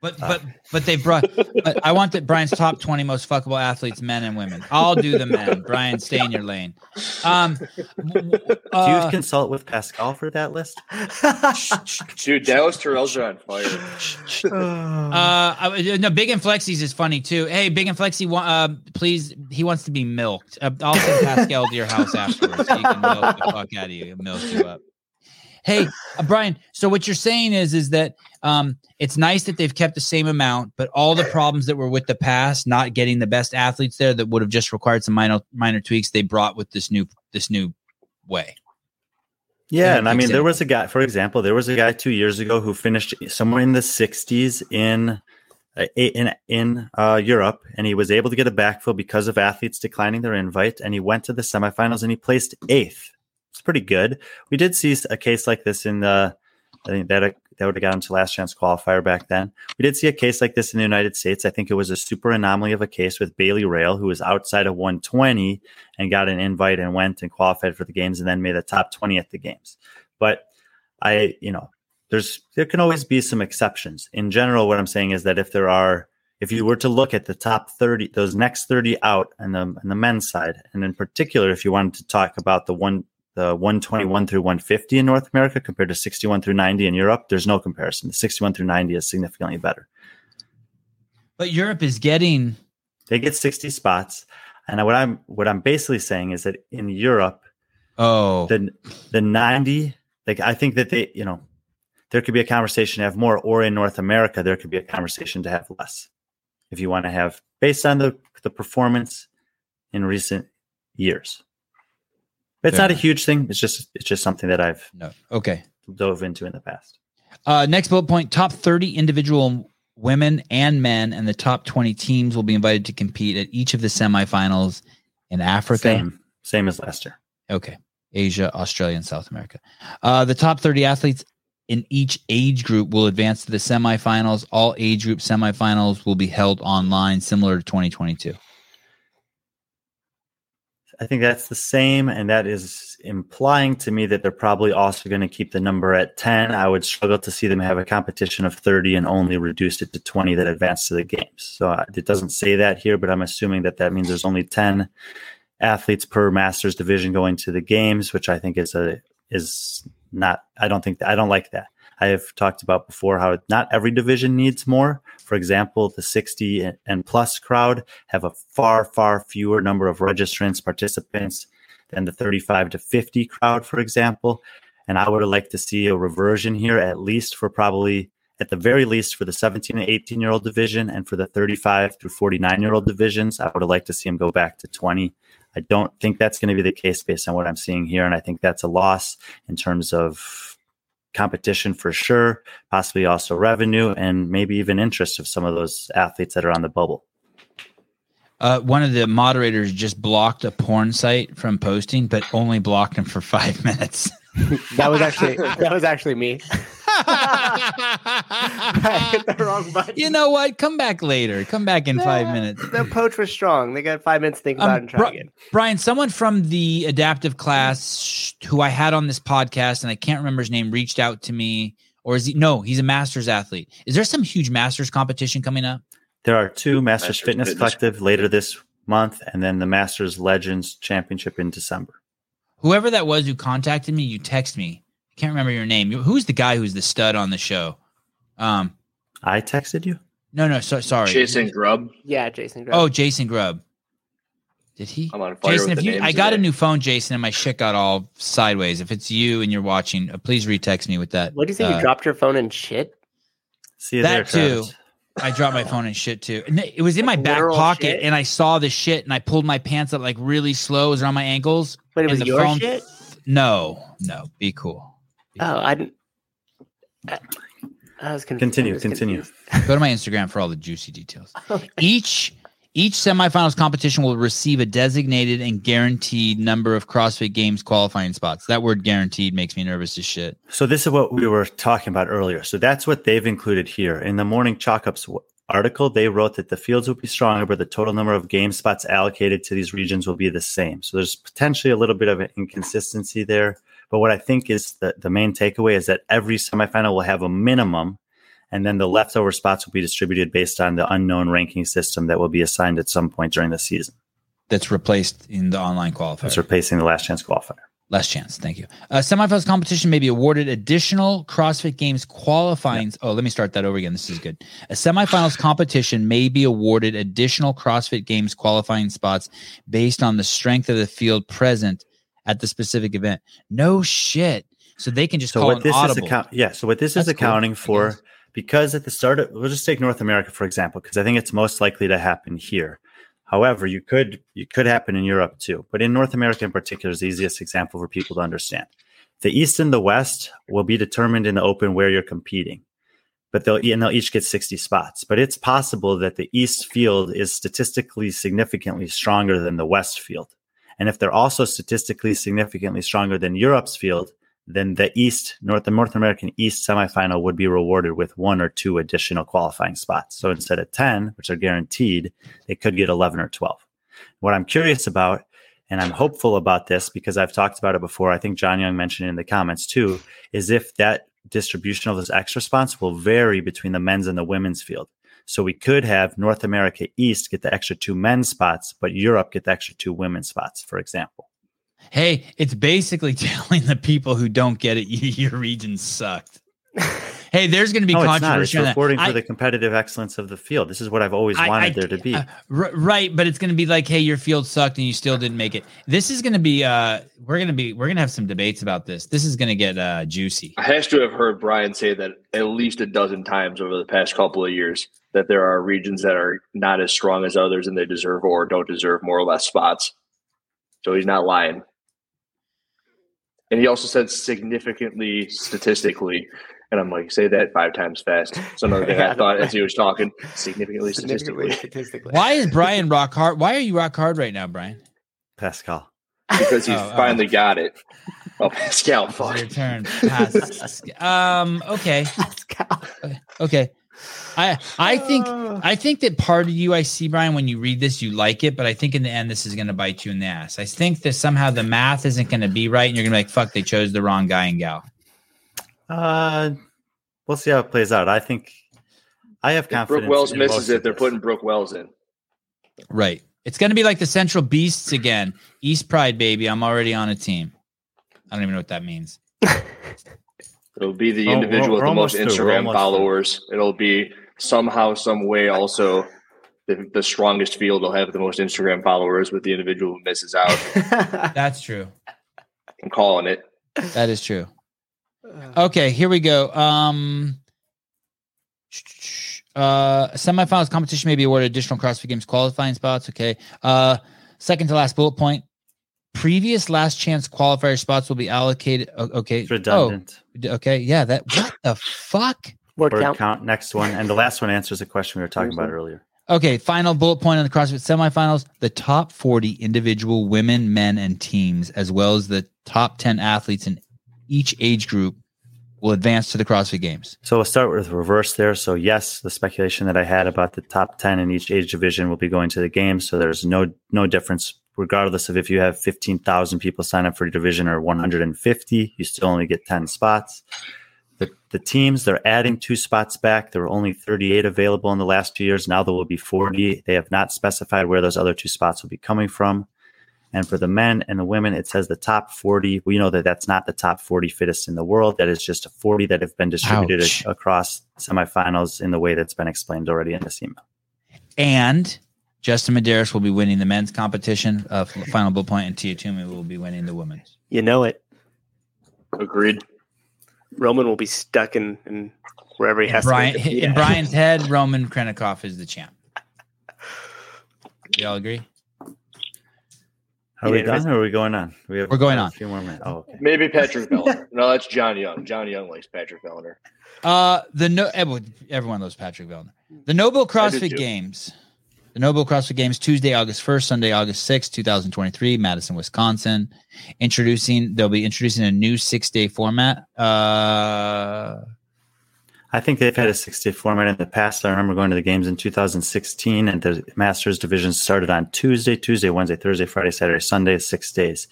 But but but they brought. But I want that Brian's top twenty most fuckable athletes, men and women. I'll do the men. Brian, stay in your lane. Um, w- w- Do you uh, consult with Pascal for that list? Dude, Dallas Terrell's on fire. uh, I- no, Big and Flexi's is funny too. Hey, Big and Flexi, wa- uh, please, he wants to be milked. Uh, I'll send Pascal to your house afterwards. So you can milk the fuck out of you, He'll milk you up. Hey, uh, Brian. So what you're saying is, is that um, it's nice that they've kept the same amount, but all the problems that were with the past, not getting the best athletes there, that would have just required some minor minor tweaks, they brought with this new this new way. Yeah, An and I mean, there was a guy, for example, there was a guy two years ago who finished somewhere in the 60s in uh, in in uh, Europe, and he was able to get a backfill because of athletes declining their invite, and he went to the semifinals and he placed eighth. It's pretty good. We did see a case like this in the, I think that that would have gotten to last chance qualifier back then. We did see a case like this in the United States. I think it was a super anomaly of a case with Bailey Rail, who was outside of 120 and got an invite and went and qualified for the games and then made the top 20 at the games. But I, you know, there's there can always be some exceptions. In general, what I'm saying is that if there are if you were to look at the top 30, those next 30 out and the on the men's side, and in particular, if you wanted to talk about the one the 121 through 150 in North America compared to 61 through 90 in Europe, there's no comparison. The 61 through 90 is significantly better. But Europe is getting They get 60 spots. And what I'm what I'm basically saying is that in Europe, oh the the 90, like I think that they, you know, there could be a conversation to have more, or in North America, there could be a conversation to have less. If you want to have based on the the performance in recent years. It's Fair not a huge thing. It's just it's just something that I've no okay. dove into in the past. Uh, next bullet point: top thirty individual women and men, and the top twenty teams will be invited to compete at each of the semifinals in Africa. Same, same as last year. Okay, Asia, Australia, and South America. Uh, the top thirty athletes in each age group will advance to the semifinals. All age group semifinals will be held online, similar to twenty twenty two. I think that's the same, and that is implying to me that they're probably also going to keep the number at 10. I would struggle to see them have a competition of 30 and only reduce it to 20 that advance to the games. So uh, it doesn't say that here, but I'm assuming that that means there's only 10 athletes per masters division going to the games, which I think is a is not. I don't think I don't like that. I have talked about before how not every division needs more. For example, the 60 and plus crowd have a far, far fewer number of registrants, participants than the 35 to 50 crowd, for example. And I would like to see a reversion here, at least for probably, at the very least, for the 17 and 18 year old division and for the 35 through 49 year old divisions. I would liked to see them go back to 20. I don't think that's going to be the case based on what I'm seeing here. And I think that's a loss in terms of competition for sure, possibly also revenue and maybe even interest of some of those athletes that are on the bubble. Uh, one of the moderators just blocked a porn site from posting, but only blocked him for five minutes. That was actually that was actually me. I hit the wrong button. you know what? Come back later. Come back in five minutes. The poach was strong. They got five minutes to think about Um, it and try bro- again. Brian, someone from the adaptive class who I had on this podcast, and I can't remember his name, reached out to me. Or is he? No, he's a masters athlete. Is there some huge masters competition coming up? There are two Masters, Masters Fitness, Fitness. Collective later this month, and then the Masters Legends Championship in December. Whoever that was who contacted me, you text me. I can't remember your name. Who's the guy who's the stud on the show? Um, I texted you. no, no, so, sorry. Jason Grubb. Yeah, Jason. Grubb. Oh, Jason Grubb. Did he? I'm on fire Jason, with if the you, names I got a new phone, Jason, and my shit got all sideways. If it's you and you're watching, uh, please retext me with that. what do you think? uh, you dropped your phone and shit? See you That there, too. I dropped my phone and shit too. And it was in my Like back pocket, shit? and I saw the shit, and I pulled my pants up like really slow. It was around my ankles. But it was your phone- shit. No, no, be cool. Oh, I didn't. I, I was confused. Continue, was continue. confused. Go to my Instagram for all the juicy details. Okay. Each each semifinals competition will receive a designated and guaranteed number of CrossFit Games qualifying spots. That word guaranteed makes me nervous as shit. So this is what we were talking about earlier. So that's what they've included here in the Morning Chalk Up's. article, they wrote that the fields will be stronger, but the total number of game spots allocated to these regions will be the same. So there's potentially a little bit of an inconsistency there. But what I think is the, the main takeaway is that every semifinal will have a minimum, and then the leftover spots will be distributed based on the unknown ranking system that will be assigned at some point during the season. That's replaced in the online qualifier. That's replacing the last chance qualifier. Last chance. Thank you. Uh, semifinals competition may be awarded additional CrossFit Games qualifying. Yeah. Oh, let me start that over again. This is good. A semifinals competition may be awarded additional CrossFit Games qualifying spots based on the strength of the field present at the specific event. No shit. So they can just so what this audible. is account. Yeah. So what this That's is accounting cool, for, because at the start of, we'll just take North America for example, because I think it's most likely to happen here. However, you could you could happen in Europe too, but in North America in particular is the easiest example for people to understand. The East and the West will be determined in the Open where you're competing, but they'll and they'll each get 60 spots. But it's possible that the East field is statistically significantly stronger than the West field, and if they're also statistically significantly stronger than Europe's field, then the East, North, North American East semifinal would be rewarded with one or two additional qualifying spots. So instead of 10, which are guaranteed, they could get 11 or 12. What I'm curious about, and I'm hopeful about this because I've talked about it before, I think John Young mentioned in the comments too, is if that distribution of those extra spots will vary between the men's and the women's field. So we could have North America East get the extra two men's spots, but Europe get the extra two women's spots, for example. Hey, it's basically telling the people who don't get it your region sucked. hey, there's going to be no, controversy. It's, it's reporting for the competitive excellence of the field. This is what I've always I, wanted I, there to be. Uh, right, but it's going to be like, hey, your field sucked and you still didn't make it. This is going to be. uh We're going to be. We're going to have some debates about this. This is going to get uh juicy. I have to have heard Brian say that at least a dozen times over the past couple of years that there are regions that are not as strong as others and they deserve or don't deserve more or less spots. So he's not lying. And he also said significantly statistically. And I'm like, say that five times fast. So another thing I thought as he was talking, significantly, significantly statistically. Why is Brian rock hard? Why are you rock hard right now, Brian? Pascal. Because he oh, oh. finally oh. got it. Oh, Pascal. Fuck. Your turn. Pascal. um, okay. Pascal. Okay. I I think I think that part of you I see Brian when you read this you like it, but I think in the end this is going to bite you in the ass. I think that somehow the math isn't going to be right, and you're going to be like, "Fuck, they chose the wrong guy and gal." Uh, we'll see how it plays out. I think I have confidence. Brooke Wells misses it. They're putting Brooke Wells in. Right. It's going to be like the Central Beasts again. East Pride, baby. I'm already on a team. I don't even know what that means. It'll be the individual we're, we're with the most Instagram followers. It'll be somehow, some way, also the, the strongest field will have the most Instagram followers with the individual who misses out. That's true. I'm calling it. That is true. Okay, here we go. Um, uh, semifinals competition may be awarded additional CrossFit Games qualifying spots. Okay. Uh, second to last bullet point. Previous last chance qualifier spots will be allocated. Okay. It's redundant. Oh, okay. Yeah. That. What the fuck? Word, Word count. count. Next one, and the last one answers a question we were talking about mm-hmm. earlier. Okay, final bullet point on the CrossFit semifinals: the top forty individual women, men, and teams, as well as the top ten athletes in each age group, will advance to the CrossFit Games. So we'll start with reverse there. So yes, the speculation that I had about the top ten in each age division will be going to the games. So there's no no difference regardless of if you have fifteen thousand people sign up for your division or one hundred and fifty. You still only get ten spots. The, the teams they're adding two spots back. There were only 38 available in the last two years. Now there will be 40 they have not specified where those other two spots will be coming from. And for the men and the women it says the top 40 we know that that's not the top 40 fittest in the world. That is just 40 that have been distributed Ouch. across semifinals in the way that's been explained already in this email. And Justin Medeiros will be winning the men's competition. Uh, final bullet point, and Tia Toomey will be winning the women's. You know it. Agreed. Roman will be stuck in, in wherever he in has Brian, to. Yeah. In Brian's head, Roman Khrennikov is the champ. Y'all agree? Are we done or are we going on? We have, We're going on. A few more minutes. Oh, okay. Maybe Patrick Vellner. no, that's John Young. John Young likes Patrick Vellner. Uh, the no, everyone knows Patrick Vellner. The NOBULL CrossFit Games the NOBULL CrossFit Games Tuesday, August 1st, Sunday, August 6th, 2023, Madison, Wisconsin. Introducing, they'll be introducing a new six day format. Uh, I think they've had a six day format in the past. I remember going to the games in 2016, and the Masters division started on Tuesday, Tuesday, Wednesday, Thursday, Friday, Saturday, Sunday, six days.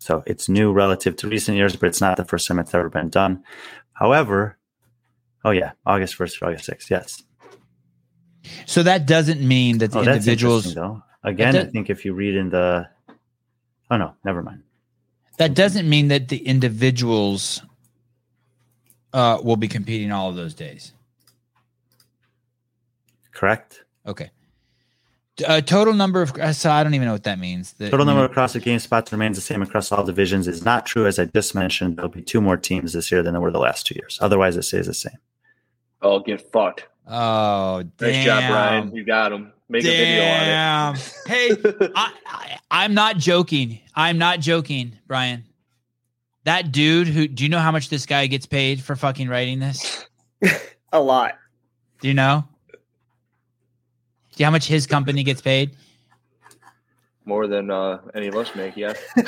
So it's new relative to recent years, but it's not the first time it's ever been done. However, oh yeah, August 1st to August 6th, yes. So that doesn't mean that the oh, individuals. though. Again, I think if you read in the, oh no, never mind. That doesn't mean that the individuals uh, will be competing all of those days. Correct. Okay. Uh, total number of uh, so I don't even know what that means. The, total number of CrossFit game spots remains the same across all divisions is not true. As I just mentioned, there'll be two more teams this year than there were the last two years. Otherwise, it stays the same. Oh, get fucked. Oh, damn. Nice job, Brian. You got him. Make damn. a video on it. hey, I, I, I'm not joking. I'm not joking, Brian. That dude who do you know how much this guy gets paid for fucking writing this? a lot. Do you know? Do you know how much his company gets paid? More than uh, any of us make, yeah.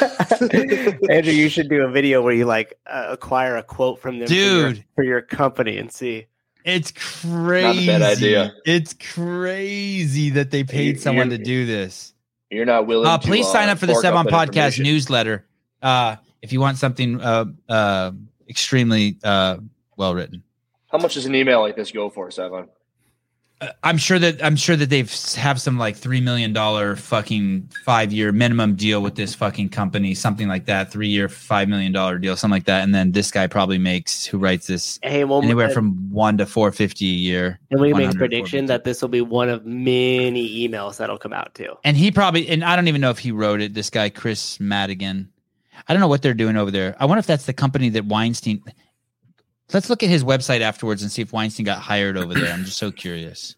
Andrew, you should do a video where you like uh, acquire a quote from them dude for your, for your company and see. It's crazy. Not a bad idea. It's crazy that they paid someone to do this. You're not willing. Uh, please to, sign up for the Sevan Podcast newsletter uh, if you want something uh, uh, extremely uh, well written. How much does an email like this go for, Sevan? I'm sure that I'm sure that they've have some like three million dollar fucking five year minimum deal with this fucking company, something like that, three year five million dollar deal, something like that. And then this guy probably makes who writes this hey, well, anywhere uh, from one to four fifty a year. And we make a prediction that this will be one of many emails that'll come out too. And he probably and I don't even know if he wrote it. This guy Chris Madigan. I don't know what they're doing over there. I wonder if that's the company that Weinstein. Let's look at his website afterwards and see if Weinstein got hired over there. I'm just so curious.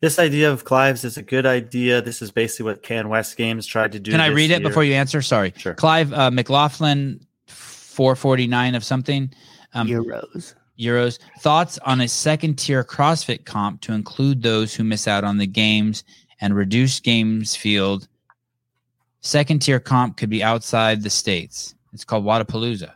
This idea of Clive's is a good idea. This is basically what CanWest Games tried to do. Can I read it before you answer? Sorry. Sure. Clive uh, McLaughlin, 449 of something. Um, euros. Euros. Thoughts on a second tier CrossFit comp to include those who miss out on the games and reduce games field. Second tier comp could be outside the states. It's called Wodapalooza.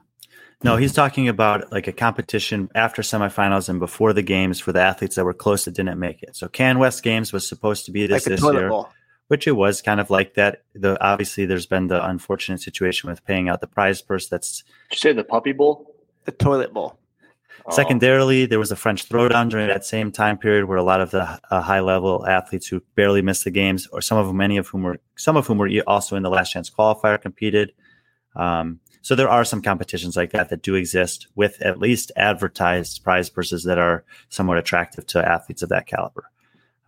No, he's talking about like a competition after semifinals and before the games for the athletes that were close that didn't make it. So CanWest Games was supposed to be this like this year, ball. which it was kind of like that. The obviously there's been the unfortunate situation with paying out the prize purse. That's Did you say the puppy bowl, the toilet bowl. Oh. Secondarily, there was a French throwdown during that same time period where a lot of the uh, high level athletes who barely missed the games, or some of them, many of whom were, some of whom were also in the last chance qualifier, competed. Um, so there are some competitions like that that do exist with at least advertised prize purses that are somewhat attractive to athletes of that caliber.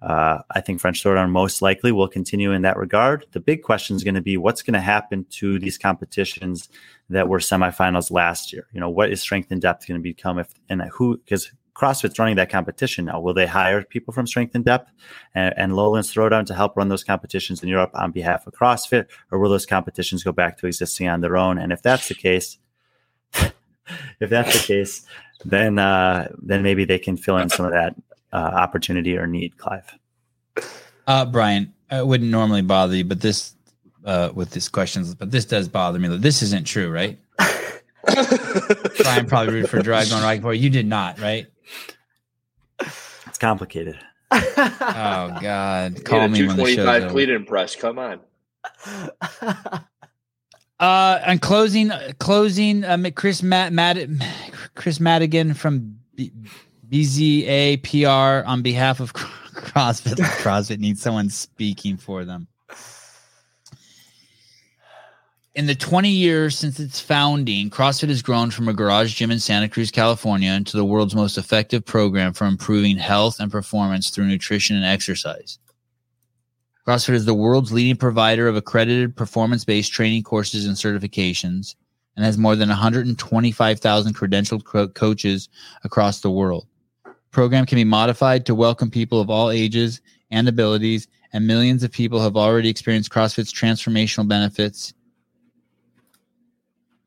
Uh, I think French Throwdown most likely will continue in that regard. The big question is going to be what's going to happen to these competitions that were semifinals last year. You know, what is strength and depth going to become if and who because CrossFit's running that competition now. Will they hire people from Strength and Depth and, and Lowlands Throwdown to help run those competitions in Europe on behalf of CrossFit, or will those competitions go back to existing on their own? And if that's the case, if that's the case, then uh, then maybe they can fill in some of that uh, opportunity or need, Clive. Uh, Brian, I wouldn't normally bother you, but this uh, with these questions, but this does bother me. This isn't true, right? Brian probably rooted for Dragon right before you did not, right? It's complicated. oh God! Call me when the show's cleated press. Come on. Uh, and closing, closing, um, Chris Matt, Matt, Chris Madigan from B- BZA PR on behalf of CrossFit. CrossFit needs someone speaking for them. In the 20 years since its founding, CrossFit has grown from a garage gym in Santa Cruz, California, into the world's most effective program for improving health and performance through nutrition and exercise. CrossFit is the world's leading provider of accredited performance based training courses and certifications and has more than 125,000 credentialed co- coaches across the world. The program can be modified to welcome people of all ages and abilities, and millions of people have already experienced CrossFit's transformational benefits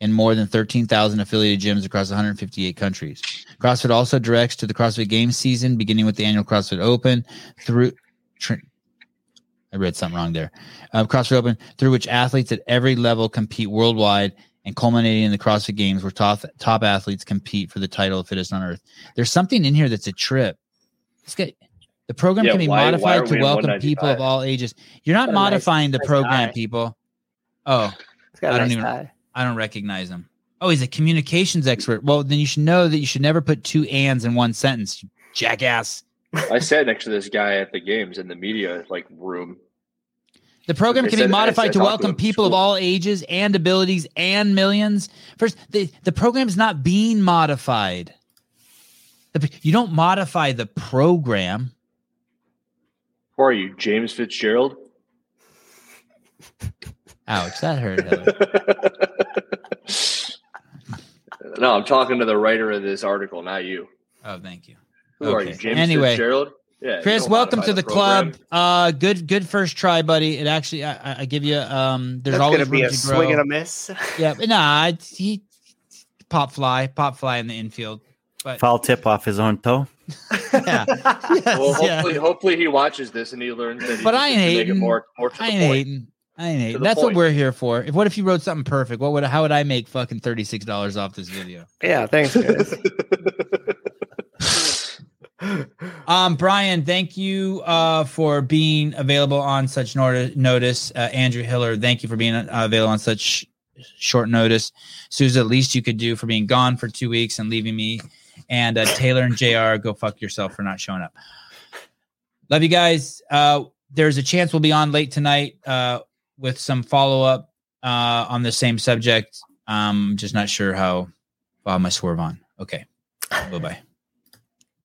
in more than 13,000 affiliated gyms across 158 countries. CrossFit also directs to the CrossFit Games season, beginning with the annual CrossFit Open through. I read something wrong there. Uh, CrossFit Open, through which athletes at every level compete worldwide and culminating in the CrossFit Games where top top athletes compete for the title of fittest on earth. There's something in here that's a trip. This guy, the program Yeah, can be why- why modified are to we in welcome people of all ages. You're not Got a nice- modifying the nice program, tie. people. Oh, It's got a I don't nice even- tie. I don't recognize him. Oh, he's a communications expert. Well, then you should know that you should never put two ands in one sentence, you jackass. I sat next to this guy at the games in the media like room. The program can be modified to to welcome him people of all ages and abilities and millions. First, the, the program's not being modified. The, you don't modify the program. Who are you, James Fitzgerald? Ouch, that hurt. No, I'm talking to the writer of this article, not you. Oh, thank you. Who are you, James Anyway. Fitzgerald? Yeah, Chris, welcome to the, program. club. Uh, good, good first try, buddy. It actually, I, I- I give you. Um, there's That's always gonna be a to grow. swing and a miss. Yeah, but nah, it's- he pop fly, pop fly in the infield. But Foul tip off his own toe. yeah, Yes, Well, yeah. hopefully, hopefully he watches this and he learns that. He But I needs to ain't make hating. more, more I ain't hating. I ain't hating. the That's what we're here for. If what if you wrote something perfect? What would how would I make fucking thirty six dollars off this video? yeah, thanks, Chris. Um, Brian, thank you uh for being available on such nor- notice. Uh, Andrew Hiller, thank you for being uh, available on such short notice. Susan, at least you could do for being gone for two weeks and leaving me. And uh, Taylor and Jr. Go fuck yourself for not showing up. Love you guys. Uh, there's a chance we'll be on late tonight uh, with some follow up uh, on the same subject. Um, just not sure how. Swerve on. Okay. Bye bye.